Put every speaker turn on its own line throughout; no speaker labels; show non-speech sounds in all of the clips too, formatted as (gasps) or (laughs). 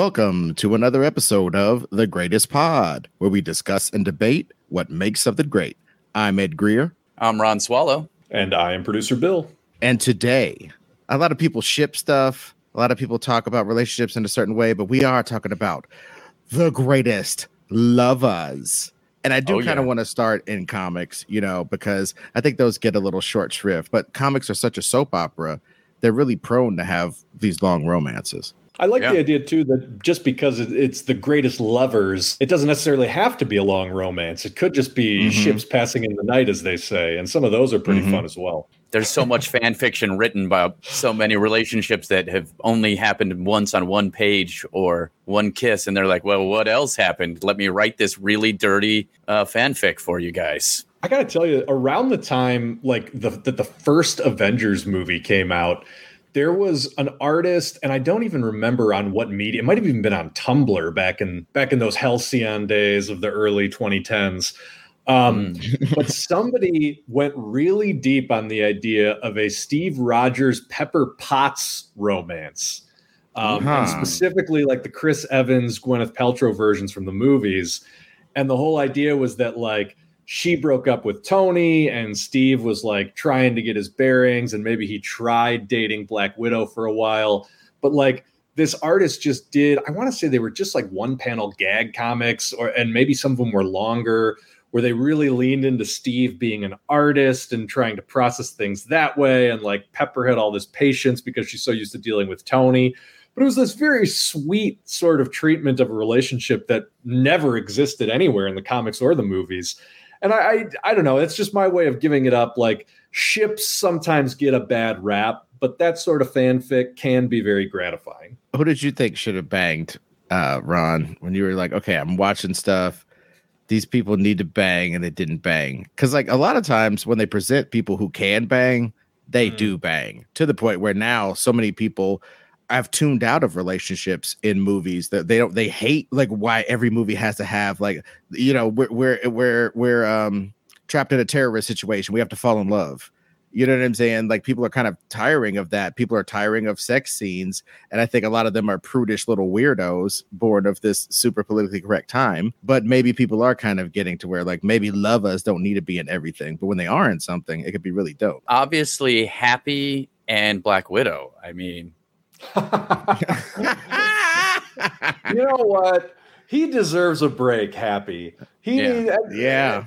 Welcome to another episode of The Greatest Pod, where we discuss and debate what makes something great. I'm Ed Greer.
I'm Ron Swallow.
And I am producer Bill.
And today, a lot of people ship stuff, a lot of people talk about relationships in a certain way, but we are talking about the greatest lovers. And I do
Oh,
kind of
yeah.
want to start in comics, you know, because I think those get a little short shrift, but comics are such a soap opera. They're really prone to have these long romances.
I like
Yeah.
the idea too that just because it's the greatest lovers, it doesn't necessarily have to be a long romance. It could just be
Mhm.
ships passing in the night, as they say, and some of those are pretty
Mhm.
fun as well.
There's so much fan fiction written about so many relationships that have only happened once on one page or one kiss, and they're like, "Well, what else happened? Let me write this really dirty uh, fanfic for you guys."
I got to tell you, around the time like the that the first Avengers movie came out, there was an artist, and I don't even remember on what media. It might have even been on Tumblr back in back in those halcyon days of the early 2010s. Um,
Mm.
but (laughs) somebody went really deep on the idea of a Steve Rogers Pepper Potts romance. Um,
Huh.
and specifically like the Chris Evans, Gwyneth Paltrow versions from the movies. And the whole idea was that like she broke up with Tony and Steve was like trying to get his bearings and maybe he tried dating Black Widow for a while. But like this artist just did, I want to say they were just like one panel gag comics or and maybe some of them were longer where they really leaned into Steve being an artist and trying to process things that way. And like Pepper had all this patience because she's so used to dealing with Tony. But it was this very sweet sort of treatment of a relationship that never existed anywhere in the comics or the movies. And I, I, I don't know. It's just my way of giving it up. Like ships sometimes get a bad rap, but that sort of fanfic can be very gratifying.
Who did you think should have banged, uh, Ron, when you were like, okay, I'm watching stuff. These people need to bang and they didn't bang. Because, like, a lot of times when they present people who can bang, they
Mm.
do bang to the point where now so many people have tuned out of relationships in movies that they don't, they hate like why every movie has to have, like, you know, we're, we're, we're, we're, um, trapped in a terrorist situation. We have to fall in love. You know what I'm saying? Like people are kind of tiring of that. People are tiring of sex scenes. And I think a lot of them are prudish little weirdos born of this super politically correct time. But maybe people are kind of getting to where like maybe lovers don't need to be in everything. But when they are in something, it could be really dope.
Obviously, Happy and Black Widow. I mean, (laughs)
you know what? He deserves a break, Happy. He
Yeah.
yeah.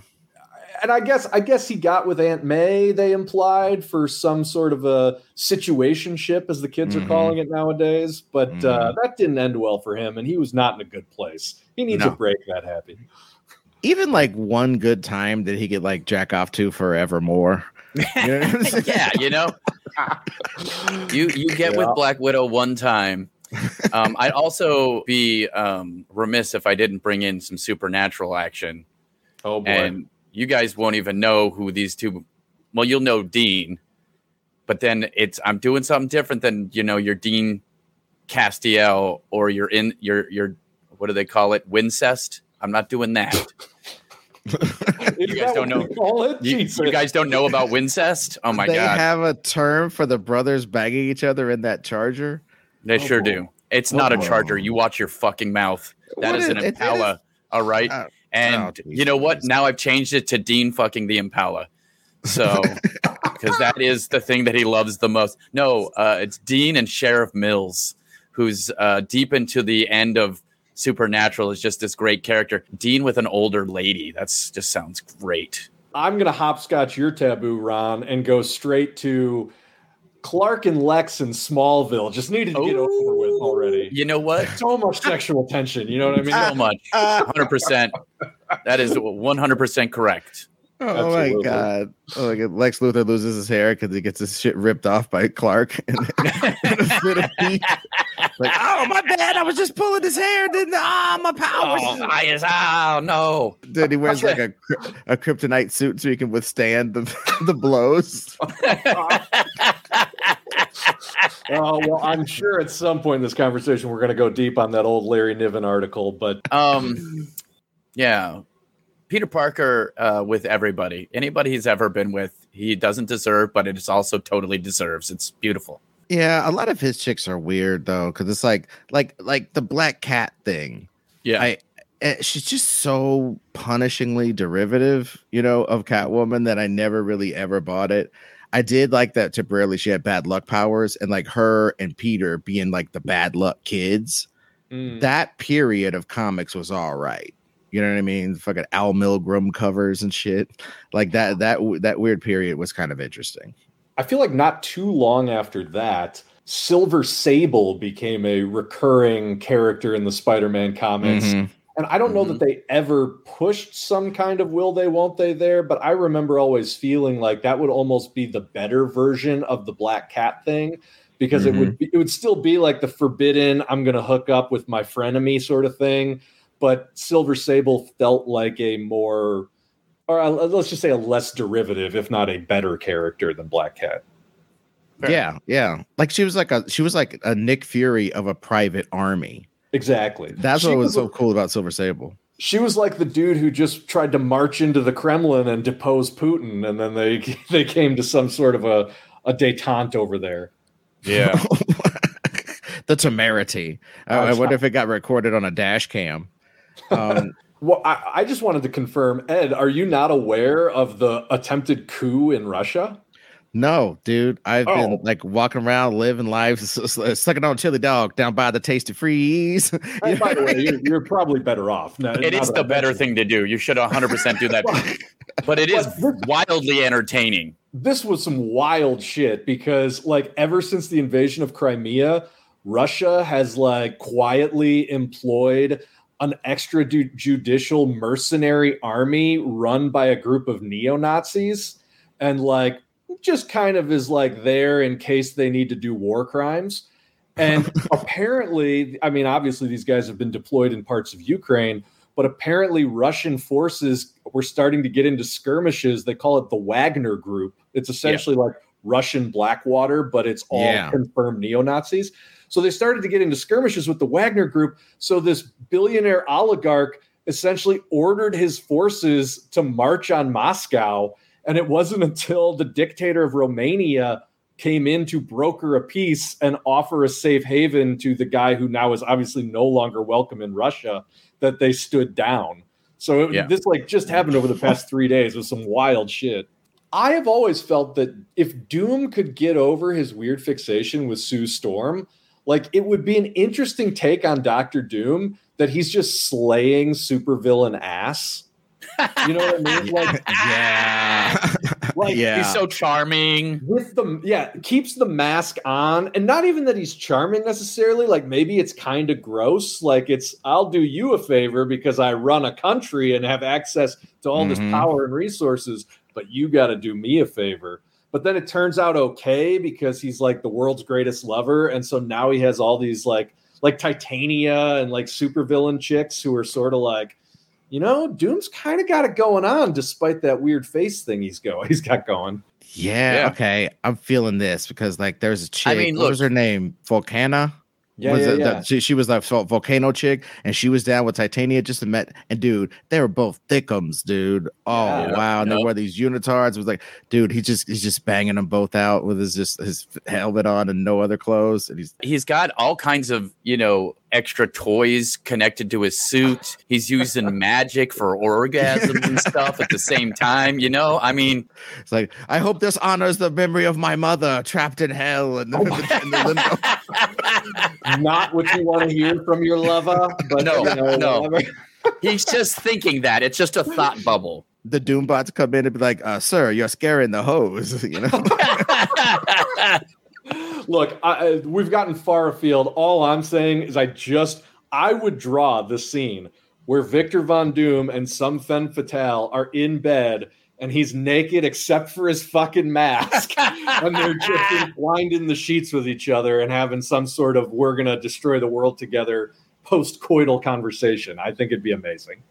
and I guess I guess he got with Aunt May. They implied for some sort of a situationship, as the kids
Mhm.
are calling it nowadays. But uh,
Mhm.
that didn't end well for him, and he was not in a good place. He needs
No.
a break. That happy.
Even like one good time that he could like jack off to forevermore. (laughs) You know what I'm saying?
yeah, you know, you you get with Black Widow one time. Um, I'd also be um, remiss if I didn't bring in some supernatural action.
Oh boy.
and you guys won't even know who these two well you'll know dean but then it's i'm doing something different than you know your dean castiel or your in your your what do they call it wincest i'm not doing that
Is
you guys don't know-
they call it?
you, you guys don't know about wincest? Oh my
they
god.
They have a term for the brothers banging each other in that charger.
they
Oh,
sure
boy.
do. It's
Oh,
not a charger. you watch your fucking mouth. That is
is-
an
it- it
impala all right?
Oh,
and
oh,
you know what?
Jesus.
now i've changed it to dean fucking the impala. So (laughs) because that is the thing that he loves the most. No uh, it's dean and sheriff mills who's uh, deep into the end of supernatural is just this great character dean with an older lady that's just sounds great
I'm gonna hopscotch your taboo, Ron, and go straight to Clark and Lex in Smallville. Just needed to get over with oh. already.
you know what
So much sexual tension. You know what I mean?
so much (laughs) 100% that is 100% correct
Oh
Absolutely.
my god! Oh my god! Lex Luthor loses his hair because he gets his shit ripped off by Clark. (laughs) And (laughs) in a fit of heat. like, oh my bad! I was just pulling his hair. Didn't ah my powers?
oh, I is, oh no
Then he wears like a a kryptonite suit so he can withstand the (laughs) the blows.
Oh (laughs) well, I'm sure at some point in this conversation we're going to go deep on that old Larry Niven article, but (laughs)
um yeah peter parker uh with everybody anybody he's ever been with he doesn't deserve but it is also totally deserves it's beautiful
Yeah, a lot of his chicks are weird though, because it's like like like the black cat thing.
Yeah.
I eh, she's just so punishingly derivative, you know, of Catwoman that I never really ever bought it. I did like that temporarily she had bad luck powers and like her and Peter being like the bad luck kids.
Mm.
That period of comics was all right. You know what I mean? Fucking Al Milgrom covers and shit. Like that that that weird period was kind of interesting.
I feel like not too long after that, Silver Sable became a recurring character in the Spider-Man comics.
Mhm.
And I don't know that they ever pushed some kind of will they, won't they there, but I remember always feeling like that would almost be the better version of the Black Cat thing because it would be, it would still be like the forbidden I'm going to hook up with my frenemy sort of thing, but Silver Sable felt like a more or a, let's just say a less derivative if not a better character than Black Cat.
Fair.
Yeah, yeah. Like she was like a she was like a Nick Fury of a private army.
Exactly.
That's
She
what was
was
so cool about Silver Sable.
She was like the dude who just tried to march into the Kremlin and depose Putin, and then they (laughs) they came to some sort of a a detente over there.
Yeah. (laughs)
the temerity. I, I wonder if it got recorded on a dash cam. Um,
Well, I, I just wanted to confirm, Ed, are you not aware of the attempted coup in Russia?
no, dude, I've
Oh.
been like walking around, living life, s- s- s- sucking on chili dog down by the Tastee Freez. (laughs)
And by the way, you're, you're probably better off. Now,
It
now
is
that
the better thing to do. You should 100% do that. (laughs) But it is wildly entertaining.
this was some wild shit because like ever since the invasion of Crimea, Russia has like quietly employed an extrajudicial mercenary army run by a group of neo-Nazis and like just kind of is like there in case they need to do war crimes. And (laughs) apparently, I mean, obviously, these guys have been deployed in parts of Ukraine, but apparently, Russian forces were starting to get into skirmishes. They call it the Wagner Group. It's essentially like Russian Blackwater, but it's all
Yeah.
confirmed neo Nazis. So they started to get into skirmishes with the Wagner Group. So this billionaire oligarch essentially ordered his forces to march on Moscow. And it wasn't (laughs) until the dictator of Romania came in to broker a peace and offer a safe haven to the guy who now is obviously no longer welcome in Russia that they stood down. So it,
Yeah.
this like just happened over the past three days with some wild shit. I have always felt that if Doom could get over his weird fixation with Sue Storm, like it would be an interesting take on Doctor Doom that he's just slaying supervillain ass. You know what I mean? (laughs) Like,
yeah,
like
yeah.
He's so charming.
with the yeah keeps the mask on and not even that he's charming necessarily like maybe it's kind of gross like it's i'll do you a favor because i run a country and have access to all this
Mhm.
power and resources but you got to do me a favor but then it turns out okay because he's like the world's greatest lover and so now he has all these like like titania and like supervillain chicks who are sort of like you know doom's kind of got it going on despite that weird face thing he's go (laughs) he's got going
yeah,
Yeah.
okay. I'm feeling this because like there's a chick.
I mean,
what was her name? Volcana.
Yeah
was
yeah,
it
yeah.
that- she, she was like volcano chick, and she was down with Titania just to met. And dude, they were both thickums, dude. Oh
Yeah.
wow! And
Yep.
they wore these unitards. It was like, dude, he just he's just banging them both out with his just his helmet on and no other clothes, and he's
He's got all kinds of, you know, extra toys connected to his suit. He's using (laughs) magic for orgasms and stuff at the same time. You know, I mean,
it's like, I hope this honors the memory of my mother trapped in hell and
Oh (laughs)
in the limbo. (laughs)
not what you want to hear from your lover, but
No,
you know,
no.
whatever.
he's just thinking that. It's just a thought bubble.
the Doombots come in and be like, uh, "Sir, you're scaring the hose," (laughs) you know. (laughs)
Look, I, I- we've gotten far afield. All I'm saying is, I just I would draw the scene where Victor Von Doom and some femme fatale are in bed and he's naked except for his fucking mask, (laughs) and they're just entwined in the sheets with each other and having some sort of "we're gonna destroy the world together" post-coital conversation. I think it'd be amazing.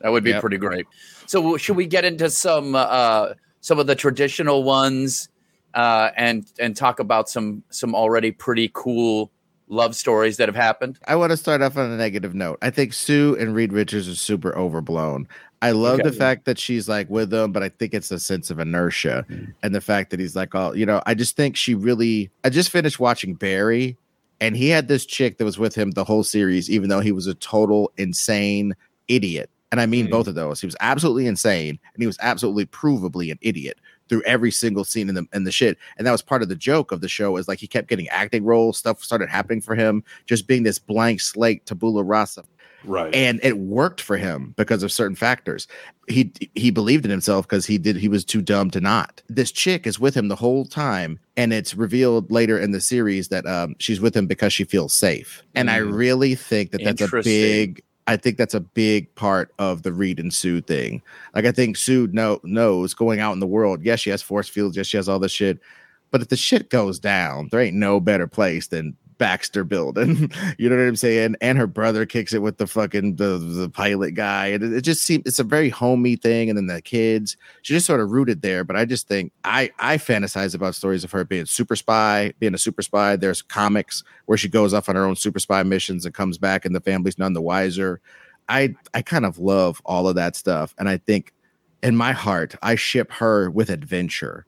That would be
Yep.
pretty great. So should we get into some uh some of the traditional ones uh and and talk about some some already pretty cool love stories that have happened.
I want to start off on a negative note. I think Sue and Reed Richards are super overblown. I love
Okay.
the fact that she's like with him, but I think it's a sense of inertia and the fact that he's like, oh, you know, I just think she really. I just finished watching Barry, and he had this chick that was with him the whole series, even though he was a total insane idiot. And I mean
Mhm.
both of those. He was absolutely insane, and he was absolutely provably an idiot through every single scene in the in the shit. And that was part of the joke of the show is like he kept getting acting roles, stuff started happening for him, just being this blank slate tabula rasa
Right.
and it worked for him because of certain factors. He he believed in himself because he did he was too dumb to not. This chick is with him the whole time, and it's revealed later in the series that um, she's with him because she feels safe. And I
Mm.
really think that that's a big. I think that's a big part of the Reed and Sue thing. Like I think Sue know, knows going out in the world. Yes, she has force fields. Yes, she has all this shit. But if the shit goes down, there ain't no better place than Baxter building. (laughs) you know what I'm saying? And her brother kicks it with the fucking the, the pilot guy. And it, it just seems it's a very homey thing. And then the kids, she just sort of rooted there. But I just think I I fantasize about stories of her being super spy, being a super spy. There's comics where she goes off on her own super spy missions and comes back and the family's none the wiser. I I kind of love all of that stuff. And I think in my heart, I ship her with adventure.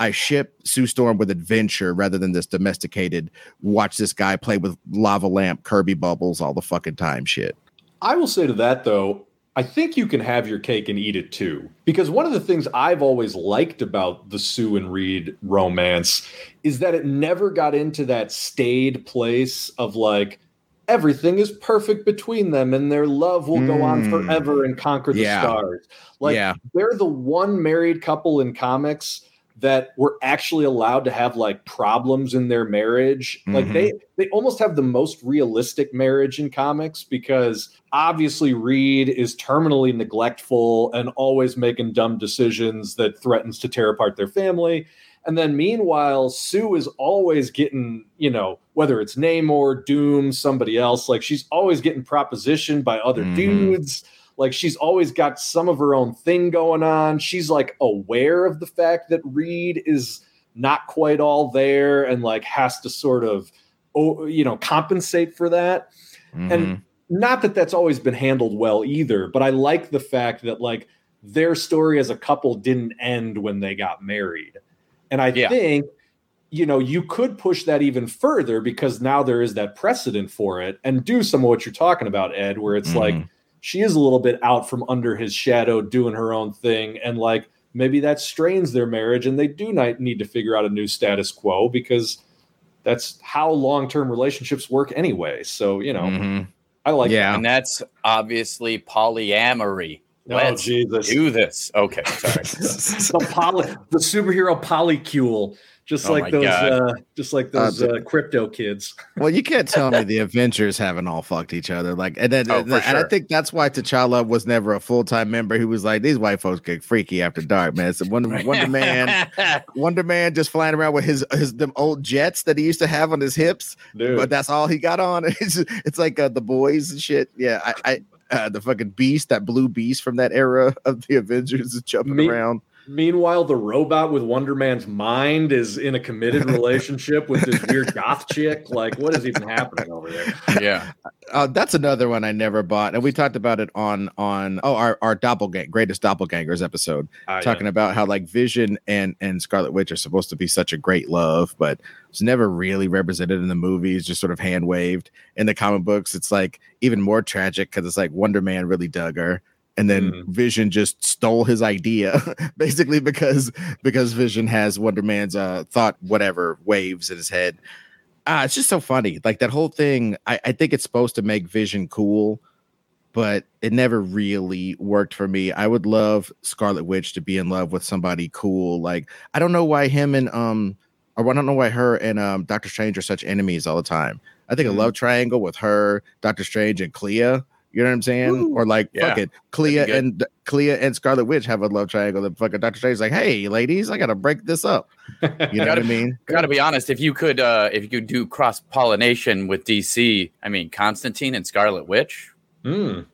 I ship Sue Storm with adventure rather than this domesticated watch this guy play with lava lamp Kirby bubbles all the fucking time shit.
I will say to that though, I think you can have your cake and eat it too. Because one of the things I've always liked about the Sue and Reed romance is that it never got into that staid place of like everything is perfect between them and their love will go on
Mm.
forever and conquer the
Yeah.
stars. Like
yeah,
they're the one married couple in comics that were actually allowed to have like problems in their marriage. Like
Mhm.
they they almost have the most realistic marriage in comics because obviously Reed is terminally neglectful and always making dumb decisions that threatens to tear apart their family. And then meanwhile, Sue is always getting, you know, whether it's Namor, Doom, somebody else, like she's always getting propositioned by other
Mhm.
dudes. Like she's always got some of her own thing going on. She's like aware of the fact that Reed is not quite all there and like has to sort of, you know, compensate for that.
Mhm.
And not that that's always been handled well either, but I like the fact that like their story as a couple didn't end when they got married. And I
Yeah.
think you know, you could push that even further because now there is that precedent for it and do some of what you're talking about, Ed, where it's like
Mhm.
She is a little bit out from under his shadow doing her own thing. And like maybe that strains their marriage and they do not need to figure out a new status quo because that's how long term relationships work anyway. So, you know,
Mhm.
I like
yeah.
And that's obviously polyamory.
Oh,
Let's
Jesus.
do this. Okay, sorry. (laughs)
the poly, the superhero polycule, just
Oh
like those, uh, just like
Uh,
those
the-
uh, crypto kids. (laughs)
Well, you can't tell me the Avengers haven't all fucked each other. Like, and then,
Oh,
and,
for
and I think that's why T'Challa was never a full time member. He was like, these white folks get freaky after dark, man. So Wonder, Wonder Man, (laughs) Wonder Man, just flying around with his his them old jets that he used to have on his hips,
Dude,
but that's all he got on. (laughs) It's it's like uh, the boys and shit. Yeah, I. I uh, the fucking beast, that blue beast from that era of the Avengers is jumping
Me-
around.
Meanwhile, the robot with Wonder Man's mind is in a committed (laughs) relationship with this weird goth chick. Like, what is even happening over there?
yeah.
Uh, that's another one I never bought, and we talked about it on on oh our our doppelgang greatest doppelgangers episode.
Ah,
talking about how like Vision and and Scarlet Witch are supposed to be such a great love, but it's never really represented in the movies. Just sort of hand waved in the comic books. It's like even more tragic because it's like Wonder Man really dug her, and then
Mm.
Vision just stole his idea, (laughs) basically because because Vision has Wonder Man's uh thought whatever waves in his head. Ah, it's just so funny. Like that whole thing. I, I think it's supposed to make Vision cool but it never really worked for me. I would love Scarlet Witch to be in love with somebody cool. Like I don't know why him and um or I don't know why her and um Doctor Strange are such enemies all the time. I think
Mhm.
a love triangle with her, Doctor Strange, and Clea. You know what I'm saying?
Ooh.
Or like
Yeah.
fuck it, Clea
That'd be good.
and Clea and Scarlet Witch have a love triangle. And fucking Doctor Strange's like, hey ladies, I gotta break this up. (laughs) You know what I mean?
Got to be honest. If you could, uh, if you could do cross pollination with DC, I mean Constantine and Scarlet Witch,
Mm.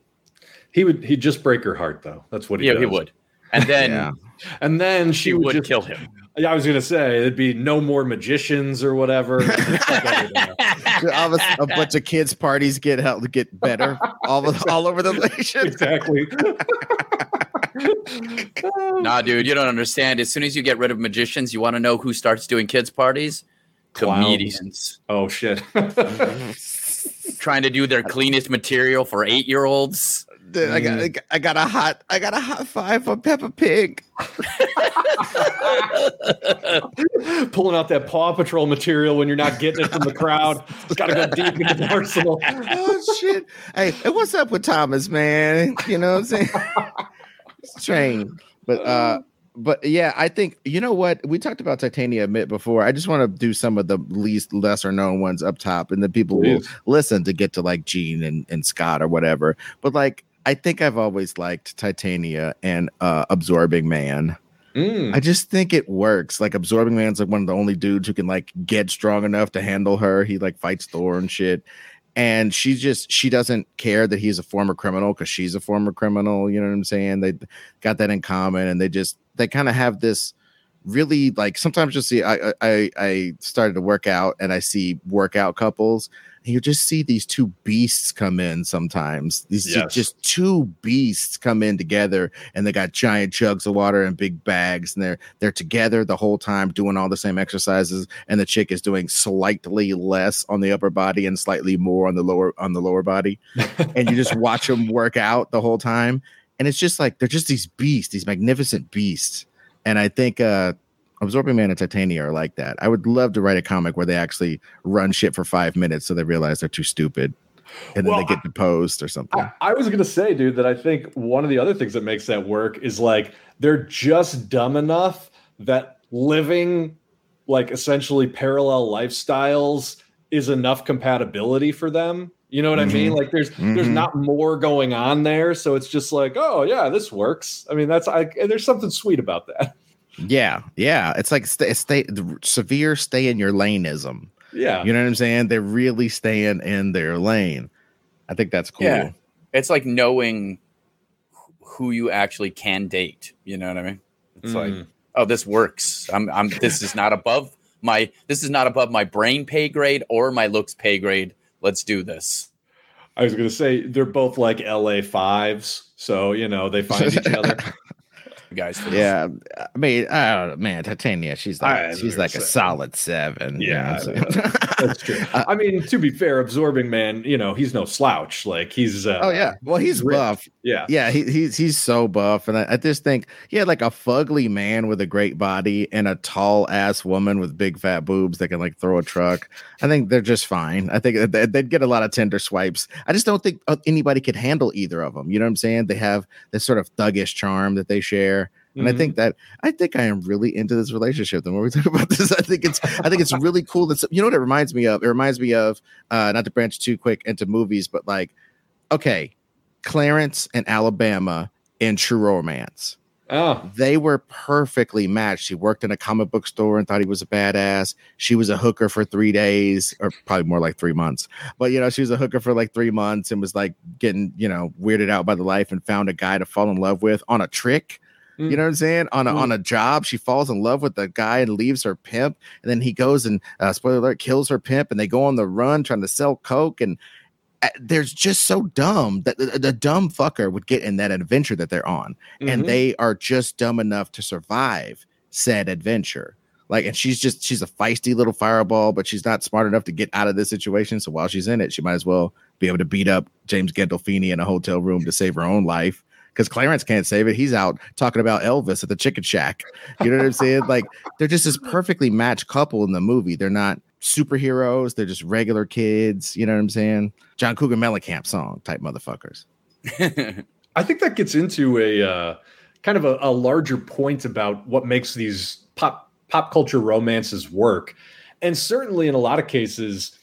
He would. He'd just break her heart, though. That's what he.
yeah,
does.
he would. And then
Yeah.
And then
she
she would,
would
just,
kill him.
Yeah, I was gonna say it'd be no more magicians or whatever. (laughs) Just fuck everything up.
all of a, a bunch of kids parties get help get better all of, all over the (laughs) nation.
exactly. (laughs)
Nah, dude, you don't understand. As soon as you get rid of magicians, you want to know who starts doing kids parties?
Clowns.
Comedians
Oh shit.
trying to do their cleanest material for eight year olds.
Dude, I got I got- I got a hot I got a hot five for Peppa Pig. (laughs)
Pulling out that Paw Patrol material when you're not getting it from the crowd. It's Got to go deep into the arsenal. (laughs)
oh shit! Hey, what's up with Thomas, man? You know what I'm saying? it's Strange, but uh, but yeah, I think you know what we talked about Titania a bit before. I just want to do some of the least lesser known ones up top, and then people will listen to get to like Jean and, and Scott or whatever. But like, I think I've always liked Titania and uh, Absorbing Man.
Mm.
I just think it works. Like Absorbing Man's like one of the only dudes who can like get strong enough to handle her. He like fights Thor and shit. And she just she doesn't care that he's a former criminal because she's a former criminal. You know what I'm saying? They got that in common, and they just they kind of have this really like sometimes you'll see I, I I started to work out and I see workout couples you just see these two beasts come in sometimes. These
Yes.
just two beasts come in together and they got giant jugs of water and big bags and they're they're together the whole time doing all the same exercises and the chick is doing slightly less on the upper body and slightly more on the lower on the lower body. (laughs) And you just watch them work out the whole time and it's just like they're just these beasts these magnificent beasts. And i think uh absorbing man and titania are like that i would love to write a comic where they actually run shit for five minutes so they realize they're too stupid and then
Well,
they get deposed or something
I, I was gonna say, dude, that I think one of the other things that makes that work is like they're just dumb enough that living like essentially parallel lifestyles is enough compatibility for them. You know what I mean? Like there's there's
Mhm.
not more going on there, so it's just like, oh yeah, this works. I mean, that's I and there's something sweet about that.
Yeah yeah it's like stay, stay the severe stay in your laneism
Yeah.
you know what i'm saying they're really staying in their lane i think that's cool
Yeah. It's like knowing who you actually can date. You know what I mean? It's like,
Mm.
oh, this works. I'm, I'm. This is not above my. This is not above my brain pay grade or my looks pay grade. Let's do this.
I was gonna say they're both like LA fives, so you know they find each (laughs) other.
Guys. For
Yeah, I mean, I don't know, man. Titania, she's like
I
she's like a solid seven. you know
Yeah? That's true. (laughs) I mean, to be fair, absorbing man, you know, he's no slouch. Like he's uh,
oh yeah, well he's
ripped.
buff.
yeah.
Yeah, he, he's he's so buff, and I, I just think he had like a fugly man with a great body and a tall ass woman with big fat boobs that can like throw a truck. I think they're just fine. I think they'd get a lot of Tinder swipes. I just don't think uh, anybody could handle either of them. You know what I'm saying? They have this sort of thuggish charm that they share. And I
Mhm.
think that I think I am really into this relationship. The more we (laughs) talk about this, I think it's I think it's really cool. That you know what it reminds me of. It reminds me of uh, not to branch too quick into movies, but like okay, Clarence and Alabama in True Romance.
Oh,
They were perfectly matched. He worked in a comic book store and thought he was a badass. She was a hooker for three days, or probably more like three months. But you know, she was a hooker for like three months and was like getting, you know, weirded out by the life and found a guy to fall in love with on a trick. You
Mm.
know what I'm saying? On a
Mm.
on a job, she falls in love with the guy and leaves her pimp, and then he goes and uh, spoiler alert kills her pimp, and they go on the run trying to sell coke, and uh, they're just so dumb that the, the dumb fucker would get in that adventure that they're on, and
Mhm.
they are just dumb enough to survive said adventure. Like, and she's just she's a feisty little fireball, but she's not smart enough to get out of this situation. So while she's in it, she might as well be able to beat up James Gandolfini in a hotel room to save her own life. Because Clarence can't save it. He's out talking about Elvis at the chicken shack. You know what I'm saying? (laughs) Like they're just this perfectly matched couple in the movie. They're not superheroes. They're just regular kids. You know what I'm saying? John Cougar Mellencamp song type motherfuckers. (laughs)
I think that gets into a uh, kind of a, a larger point about what makes these pop pop culture romances work, and certainly in a lot of cases,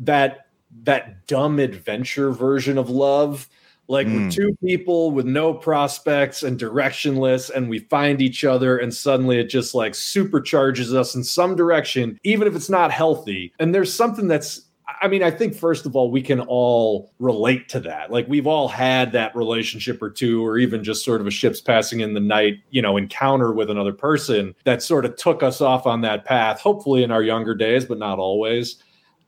that that dumb adventure version of love, like
Mm.
with two people with no prospects and directionless, and we find each other, and suddenly it just like supercharges us in some direction, even if it's not healthy. And there's something that's I mean, I think first of all, we can all relate to that. Like we've all had that relationship or two, or even just sort of a ships passing in the night, you know, encounter with another person that sort of took us off on that path, hopefully in our younger days, but not always.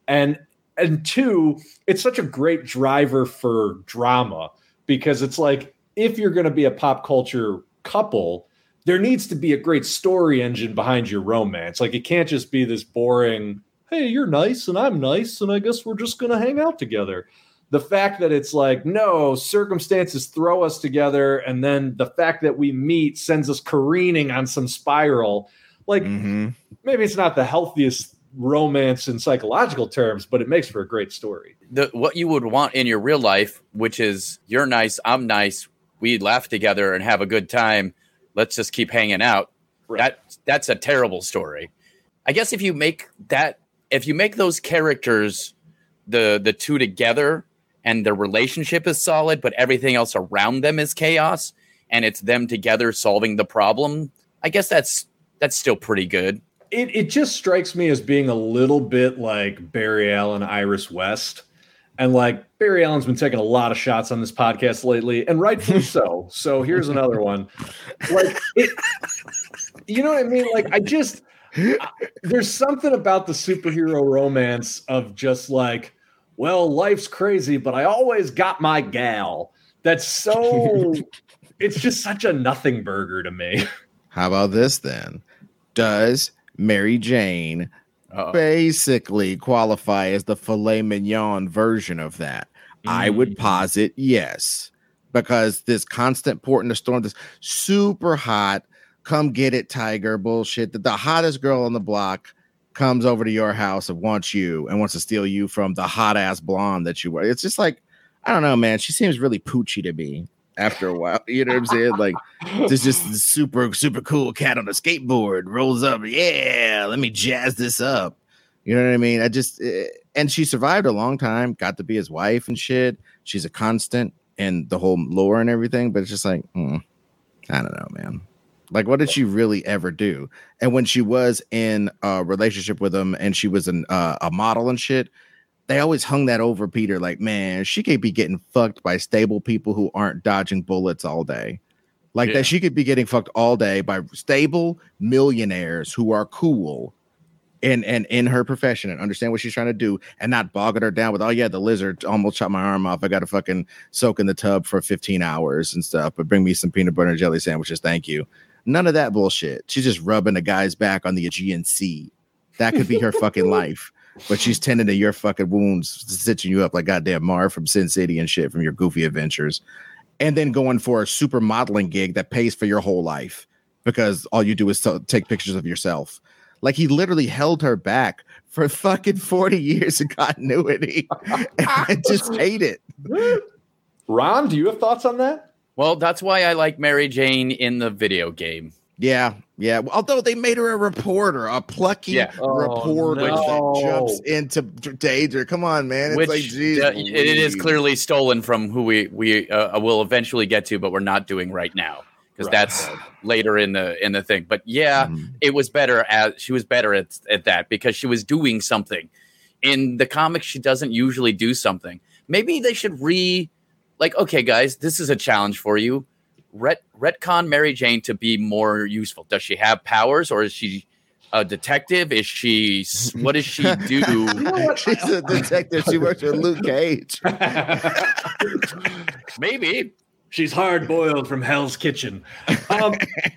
And and two, it's such a great driver for drama because it's like if you're going to be a pop culture couple, there needs to be a great story engine behind your romance. Like it can't just be this boring, hey, you're nice and I'm nice, and I guess we're just going to hang out together. The fact that it's like, no, circumstances throw us together, and then the fact that we meet sends us careening on some spiral. Like, mm-hmm. maybe it's not the healthiest romance in psychological terms, but it makes for a great story.
The, what you would want in your real life, which is you're nice, I'm nice, we laugh together and have a good time. Let's just keep hanging out. Right. That that's a terrible story. I guess if you make that if you make those characters the the two together and their relationship is solid, but everything else around them is chaos, and it's them together solving the problem, I guess that's that's still pretty good
it, it just strikes me as being a little bit like Barry Allen, Iris West. And like Barry Allen's been taking a lot of shots on this podcast lately, and rightfully (laughs) so. So here's another one. Like it, you know what I mean? Like I just there's something about the superhero romance of just like, well, life's crazy, but I always got my gal. That's so (laughs) it's just such a nothing burger to me.
How about this then? Does Mary Jane Uh-oh. basically qualify as the filet mignon version of that? Mm. I would mm. posit yes, because this constant port in the storm, this super hot, come get it, tiger bullshit, that the hottest girl on the block comes over to your house and wants you and wants to steal you from the hot ass blonde that you were. It's just like, I don't know, man. She seems really poochy to me after a while. (laughs) You know what I'm saying? Like (laughs) this just super, super cool cat on a skateboard rolls up. Yeah, let me jazz this up. You know what I mean? I just eh, and she survived a long time, got to be his wife and shit. She's a constant in the whole lore and everything, but it's just like, hmm, I don't know, man. Like, what did she really ever do? And when she was in a relationship with him and she was an, uh, a model and shit, they always hung that over Peter, like, man, she could be getting fucked by stable people who aren't dodging bullets all day. Like yeah. that she could be getting fucked all day by stable millionaires who are cool and and in her profession and understand what she's trying to do and not bogging her down with, oh yeah, the lizard almost chopped my arm off. I gotta fucking soak in the tub for 15 hours and stuff, but bring me some peanut butter and jelly sandwiches. Thank you. None of that bullshit. She's just rubbing a guy's back on the Aegean Sea. That could be her fucking (laughs) life but she's tending to your fucking wounds, stitching you up like goddamn Marv from Sin City and shit from your goofy adventures, and then going for a super modeling gig that pays for your whole life because all you do is t- take pictures of yourself. Like he literally held her back for fucking 40 years of continuity. (laughs) and I just hate it.
Ron, do you have thoughts on that?
Well, that's why I like Mary Jane in the video game.
Yeah, yeah. Although they made her a reporter, a plucky yeah. oh, reporter no. that jumps into danger. Come on, man. It's Which, like, geez, uh,
it is clearly stolen from who we we uh, will eventually get to, but we're not doing right now because right. that's later in the in the thing. But yeah, mm-hmm. it was better as she was better at, at that because she was doing something. In the comics, she doesn't usually do something. Maybe they should re like, okay, guys, this is a challenge for you ret- retcon Mary Jane to be more useful? Does she have powers, or is she a detective? Is she what does she (laughs) do? you know
She's a detective. She works with Luke Cage. (laughs)
Maybe
she's hard boiled from Hell's Kitchen. Um,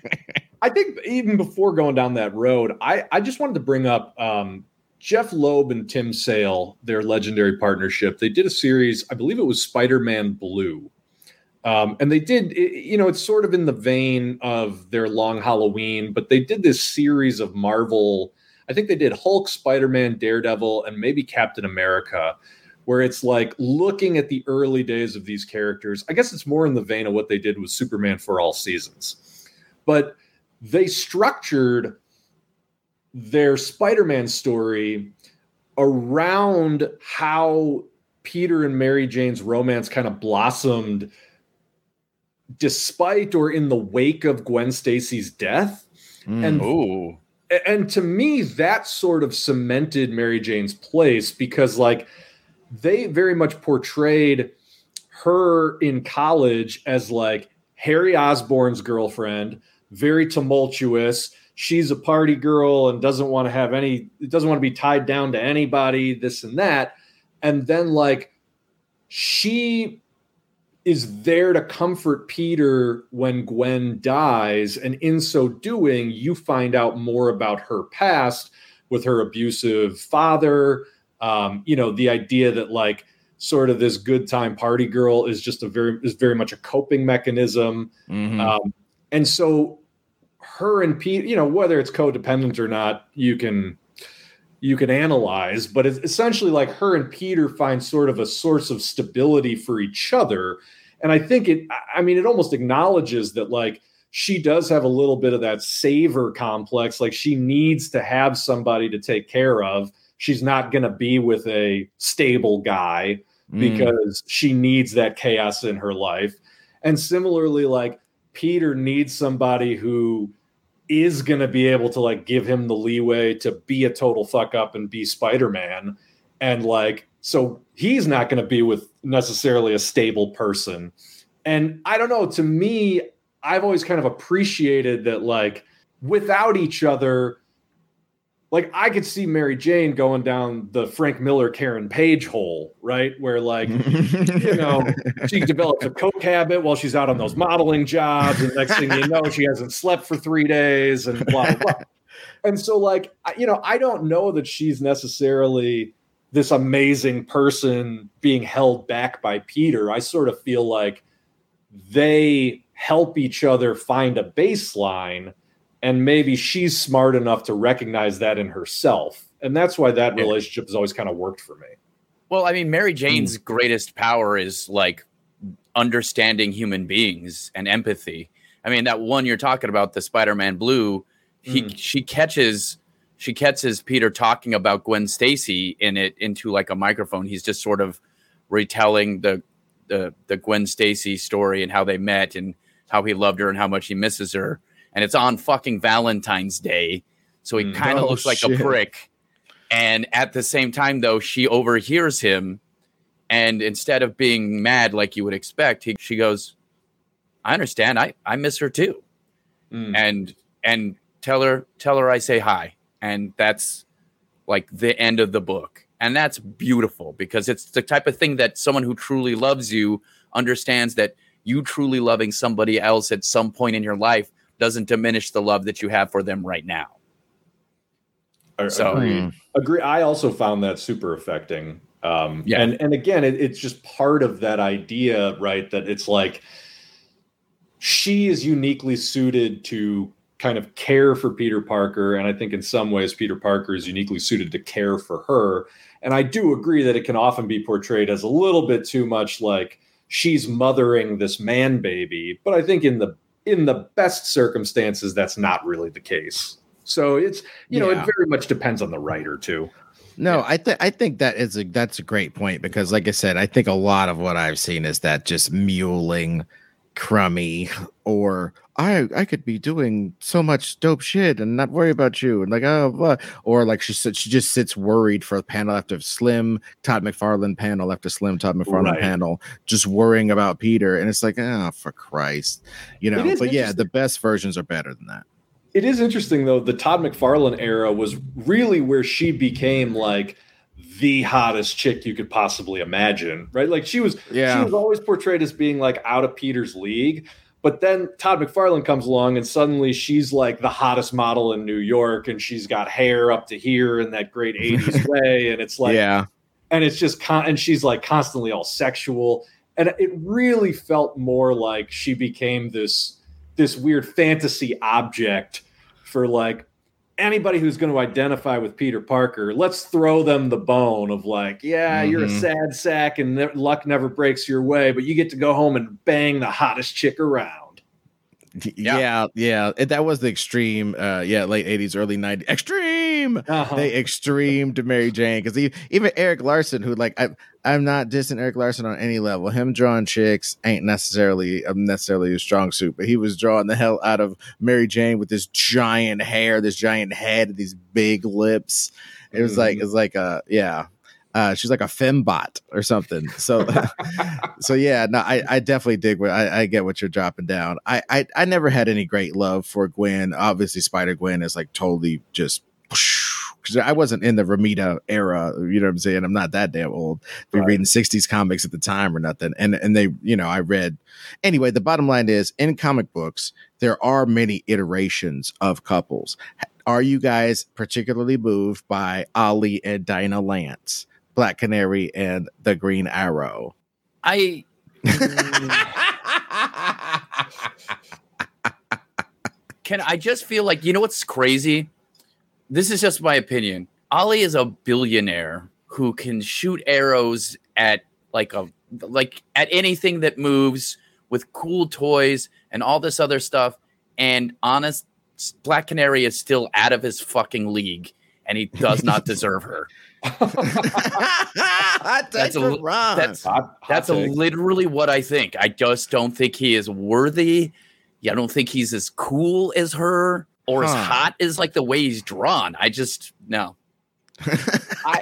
(laughs) I think even before going down that road, I I just wanted to bring up. Um, Jeph Loeb and Tim Sale, their legendary partnership, they did a series, I believe it was Spider Man Blue, um, and they did, you know, it's sort of in the vein of their long Halloween, but they did this series of Marvel. I think they did Hulk, Spider Man, Daredevil, and maybe Captain America, where it's like looking at the early days of these characters. I guess it's more in the vein of what they did with Superman for all seasons. But they structured their Spider Man story around how Peter and Mary Jane's romance kind of blossomed despite or in the wake of Gwen Stacy's death. Mm. And Ooh. and to me that sort of cemented Mary Jane's place because like they very much portrayed her in college as like Harry Osborn's girlfriend, very tumultuous. She's a party girl and doesn't want to have any, doesn't want to be tied down to anybody, this and that. and then like she is there to comfort Peter when Gwen dies. And in so doing, you find out more about her past with her abusive father. Um, you know, the idea that like sort of this good time party girl is just a very is very much a coping mechanism.
Mhm.
Um, and so her and Pete, you know, whether it's codependent or not, you can you can analyze, but it's essentially like her and Peter find sort of a source of stability for each other. And I think it, I mean, it almost acknowledges that like she does have a little bit of that saver complex. Like she needs to have somebody to take care of. She's not going to be with a stable guy
Mm.
because she needs that chaos in her life. And similarly, like Peter needs somebody who is going to be able to like give him the leeway to be a total fuck up and be Spider-Man. And like, so he's not going to be with necessarily a stable person. And I don't know, to me, I've always kind of appreciated that like without each other, like I could see Mary Jane going down the Frank Miller Karen Page hole, right? Where like you know, she (laughs) develops a coke habit while she's out on those modeling jobs, and next thing you know, she hasn't slept for three days, and blah blah. blah. (laughs) And so, like, you know, I don't know that she's necessarily this amazing person being held back by Peter. I sort of feel like they help each other find a baseline, and maybe she's smart enough to recognize that in herself. And that's why that
Yeah.
relationship has always kind of worked for me.
Well, I mean, Mary Jane's greatest power is like understanding human beings and empathy. I mean, that one you're talking about, the Spider-Man Blue, he
Mm.
she catches she catches Peter talking about Gwen Stacy in it into like a microphone. He's just sort of retelling the the the Gwen Stacy story and how they met and how he loved her and how much he misses her. And it's on fucking Valentine's Day. So he
Mm.
kind of
Oh,
looks like a prick. And at the same time, though, she overhears him. And instead of being mad like you would expect, he, she goes, I understand. I, I miss her too.
Mm.
And and tell her tell her I say hi. And that's like the end of the book. And that's beautiful because it's the type of thing that someone who truly loves you understands that you truly loving somebody else at some point in your life doesn't diminish the love that you have for them right now.
A-
So-
agreed. Agree. I also found that super affecting. Um,
Yeah.
And and again, it, it's just part of that idea, right? That it's like she is uniquely suited to kind of care for Peter Parker, and I think in some ways Peter Parker is uniquely suited to care for her. And I do agree that it can often be portrayed as a little bit too much like she's mothering this man baby, but I think in the in the best circumstances that's not really the case. So it's you know
Yeah.
it very much depends on the writer too.
No, I think I think that is a that's a great point because, like I said, I think a lot of what I've seen is that just muling, crummy, or I I could be doing so much dope shit and not worry about you, and like oh, blah. or like she said she just sits worried for a panel after Slim Todd McFarlane panel after Slim Todd McFarlane
Right.
panel, just worrying about Peter, and it's like oh for Christ, you know. But yeah, the best versions are better than that.
It is interesting though. The Todd McFarlane era was really where she became like the hottest chick you could possibly imagine, right? Like she was,
yeah.
she was always portrayed as being like out of Peter's league. But then Todd McFarlane comes along, and suddenly she's like the hottest model in New York, and she's got hair up to here in that great (laughs) '80s way, and it's like,
yeah,
and it's just con- and she's like constantly all sexual and it really felt more like she became this this weird fantasy object for like anybody who's going to identify with Peter Parker let's throw them the bone of like yeah you're a
Mhm.
sad sack and ne- luck never breaks your way but you get to go home and bang the hottest chick around
Yeah.
yeah, yeah. And That was the extreme. Uh, yeah, late '80s, early '90s. Extreme.
uh-huh.
they extreme to Mary Jane because even Erik Larsen, who like I, I'm not dissing Erik Larsen on any level. Him drawing chicks ain't necessarily um, necessarily a strong suit, but he was drawing the hell out of Mary Jane with this giant hair, this giant head, these big lips. It was like
Mhm.
it's like a yeah. Uh, she's like a fembot or something. So, (laughs) so yeah, no, I, I definitely dig what I, I get what you're dropping down. I, I, I never had any great love for Gwen. Obviously, Spider Gwen is like totally just (laughs) because I wasn't in the Romita era. You know what I'm saying? I'm not that damn old.
Right.
reading 60s comics at the time or nothing. And and they, you know, I read anyway. The bottom line is in comic books there are many iterations of couples. Are you guys particularly moved by Ollie and Dinah Lance, Black Canary and the Green Arrow?
I (laughs) can I just feel like you know what's crazy? This is just my opinion. Ollie is a billionaire who can shoot arrows at like a like at anything that moves with cool toys and all this other stuff. And honest, Black Canary is still out of his fucking league, and he does not deserve her. (laughs)
That's
That's a li- that's
Hot- hot
a literally what I think. I just don't think he is worthy. Yeah, I don't think he's as cool as her or as hot as like the way he's drawn. I just no. (laughs)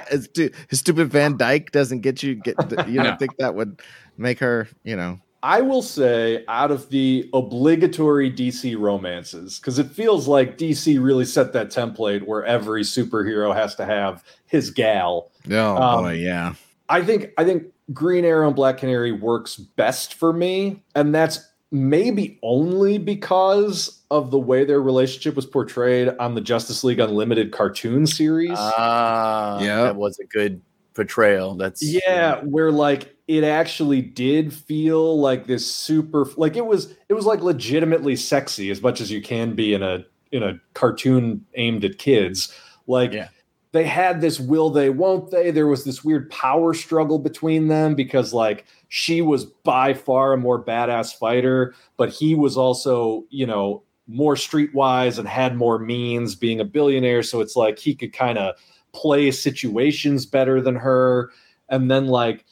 his, stu- his stupid Van Dyke doesn't get you. Get you (laughs) don't
No.
think that would make her? You know.
I will say, out of the obligatory DC romances, because it feels like DC really set that template where every superhero has to have his gal.
Oh
Um,
boy, yeah.
I think I think Green Arrow and Black Canary works best for me, and that's maybe only because of the way their relationship was portrayed on the Justice League Unlimited cartoon series.
Ah,
Yeah.
that was a good portrayal. That's
yeah where like it actually did feel like this super like it was it was like legitimately sexy as much as you can be in a in a cartoon aimed at kids. Like
Yeah.
they had this will they won't they. There was this weird power struggle between them because like she was by far a more badass fighter but he was also you know more streetwise and had more means being a billionaire. So it's like he could kind of play situations better than her. And then like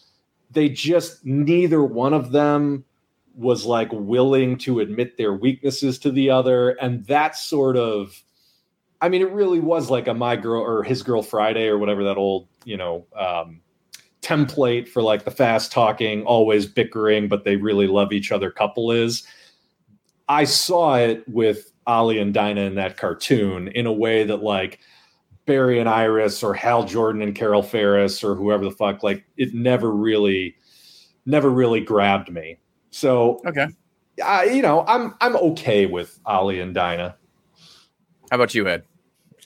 they just neither one of them was like willing to admit their weaknesses to the other. And that sort of i mean it really was like a my girl or his girl friday or whatever that old you know um template for like the fast talking always bickering but they really love each other couple is. I saw it with Ollie and dinah in that cartoon in a way that like Barry and Iris or Hal Jordan and Carol Ferris or whoever the fuck, like it never really, never really grabbed me. So,
Okay.
I, you know, I'm I'm okay with Ollie and Dinah.
How about you, Ed?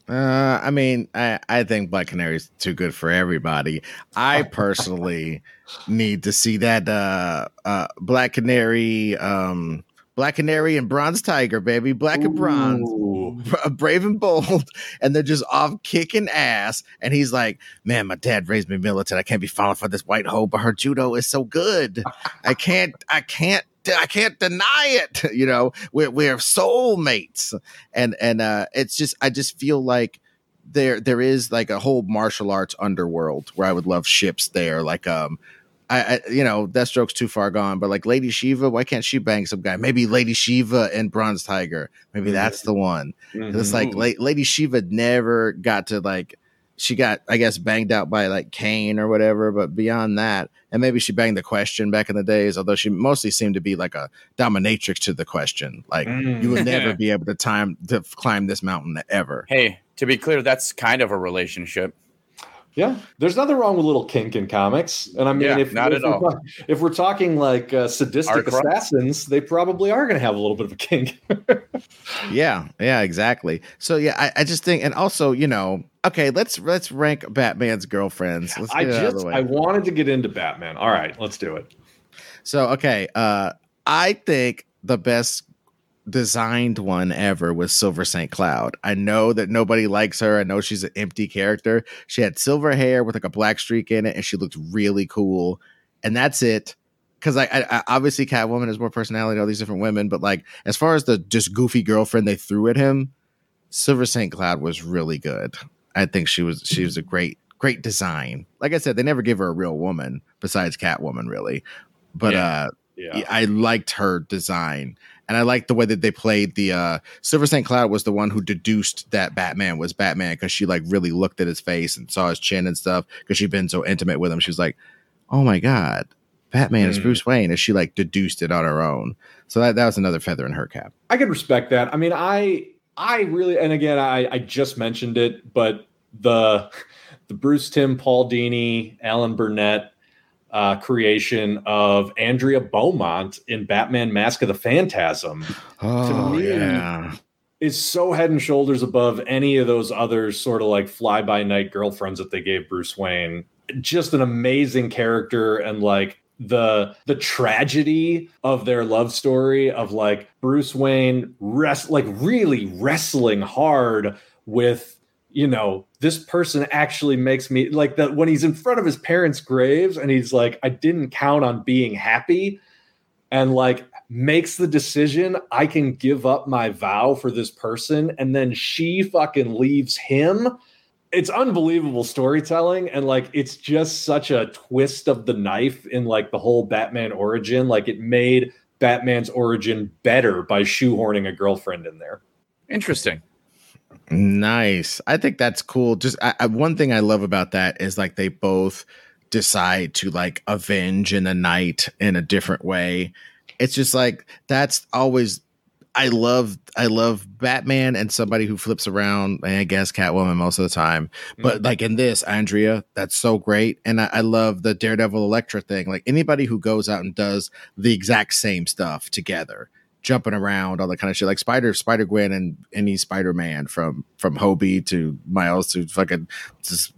Uh, I mean, I, I think Black Canary's too good for everybody. I (laughs) personally need to see that uh, uh, Black Canary, um, Black Canary and Bronze Tiger, baby, Black and Bronze. (laughs) Brave and bold, (laughs) and they're just off kicking ass. And he's like, "Man, my dad raised me militant. I can't be falling for this white hoe, but her judo is so good. I can't, I can't, I can't deny it. (laughs) You know, we're we're soulmates, and and uh, it's just, I just feel like." There, there is like a whole martial arts underworld where I would love ships there. Like, um, I, I, you know, Deathstroke's too far gone, but like Lady Shiva, why can't she bang some guy? Maybe Lady Shiva and Bronze Tiger. Maybe
Mhm.
that's the one. It's
Mhm.
like La- Lady Shiva never got to like she got I guess banged out by like Cain or whatever, but beyond that, and maybe she banged the question back in the days, although she mostly seemed to be like a dominatrix to the question. Like
Mm.
you will never (laughs) be able to time to climb this mountain ever.
Hey, to be clear, that's kind of a relationship.
Yeah, there's nothing wrong with little kink in comics, and I mean,
Yeah,
if
not
if
at
we're
all.
If we're talking like uh, sadistic
Hardcore.
assassins, they probably are going to have a little bit of a kink. (laughs)
Yeah, yeah, exactly. So yeah, I, I just think, and also, you know, okay, let's let's rank Batman's girlfriends. Let's
I
get it
just. I wanted to get into Batman. All right, let's do it.
So okay, uh I think the best designed one ever was Silver St. Cloud. I know that nobody likes her. I know she's an empty character. She had silver hair with like a black streak in it, and she looked really cool. And that's it. Because I, I, I obviously Catwoman has more personality than all these different women, but like as far as the just goofy girlfriend they threw at him, Silver St. Cloud was really good. I think she was she was a great great design. Like I said, they never give her a real woman besides Catwoman, really. But
Yeah.
uh
Yeah,
I liked her design. And I like the way that they played the uh Silver St. Cloud was the one who deduced that Batman was Batman because she like really looked at his face and saw his chin and stuff because she'd been so intimate with him. She was like, Oh my God, Batman is
Hmm.
Bruce Wayne. And she like deduced it on her own. So that, that was another feather in her cap.
I can respect that. I mean, I I really and again I I just mentioned it, but the (laughs) the Bruce Timm Paul Dini, Alan Burnett uh, creation of Andrea Beaumont in Batman: Mask of the Phantasm.
Oh
me,
yeah.
Is so head and shoulders above any of those other sort of like fly by night girlfriends that they gave Bruce Wayne. Just an amazing character and like the the tragedy of their love story of like Bruce Wayne rest like really wrestling hard with you know this person actually makes me like that when he's in front of his parents graves and he's like I didn't count on being happy and like makes the decision I can give up my vow for this person and then she fucking leaves him it's unbelievable storytelling and like it's just such a twist of the knife in like the whole Batman origin like it made Batman's origin better by shoehorning a girlfriend in there
Interesting.
Nice. I think that's cool. Just I, I, one thing I love about that is like they both decide to like avenge in the night in a different way. It's just like that's always I love I love Batman and somebody who flips around I guess Catwoman most of the time. But mm-hmm. like in this, Andrea, that's so great. And I, I, love the Daredevil Elektra thing. Like anybody who goes out and does the exact same stuff together jumping around, all that kind of shit. Like Spider Spider Gwen and any Spider Man from from Hobie to Miles to fucking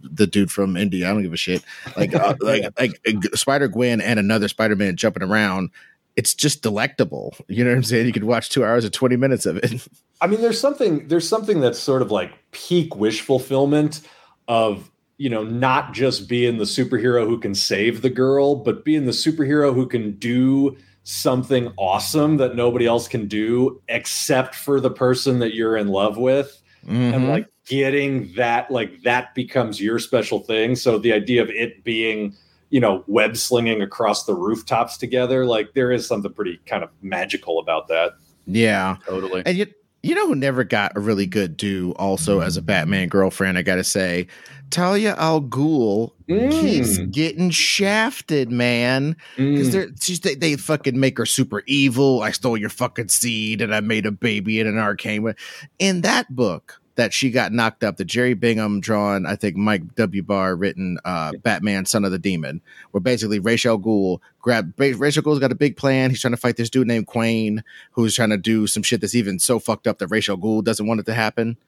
the dude from India. I don't give a shit. Like uh, (laughs) like like uh, Spider Gwen and another Spider Man jumping around. It's just delectable. You know what I'm saying? You could watch two hours or twenty minutes of it. (laughs)
I mean, there's something there's something that's sort of like peak wish fulfillment of you know not just being the superhero who can save the girl, but being the superhero who can do something awesome that nobody else can do except for the person that you're in love with. Mm-hmm. and like getting that like that becomes your special thing. So the idea of it being you know web slinging across the rooftops together like there is something pretty kind of magical about that.
Yeah.
Totally.
And you you know who never got a really good do also as a batman girlfriend i gotta say Talia al Ghul mm. keeps getting shafted, man. Because mm. they, they fucking make her super evil. I stole your fucking seed and I made a baby in an arcane. In that book that she got knocked up, the Jerry Bingham drawn, I think Mike W. Barr written uh, Batman, Son of the Demon, where basically Ra's al Ghul grab Ra's al Ghul's got a big plan. He's trying to fight this dude named Qayin, who's trying to do some shit that's even so fucked up that Ra's al Ghul doesn't want it to happen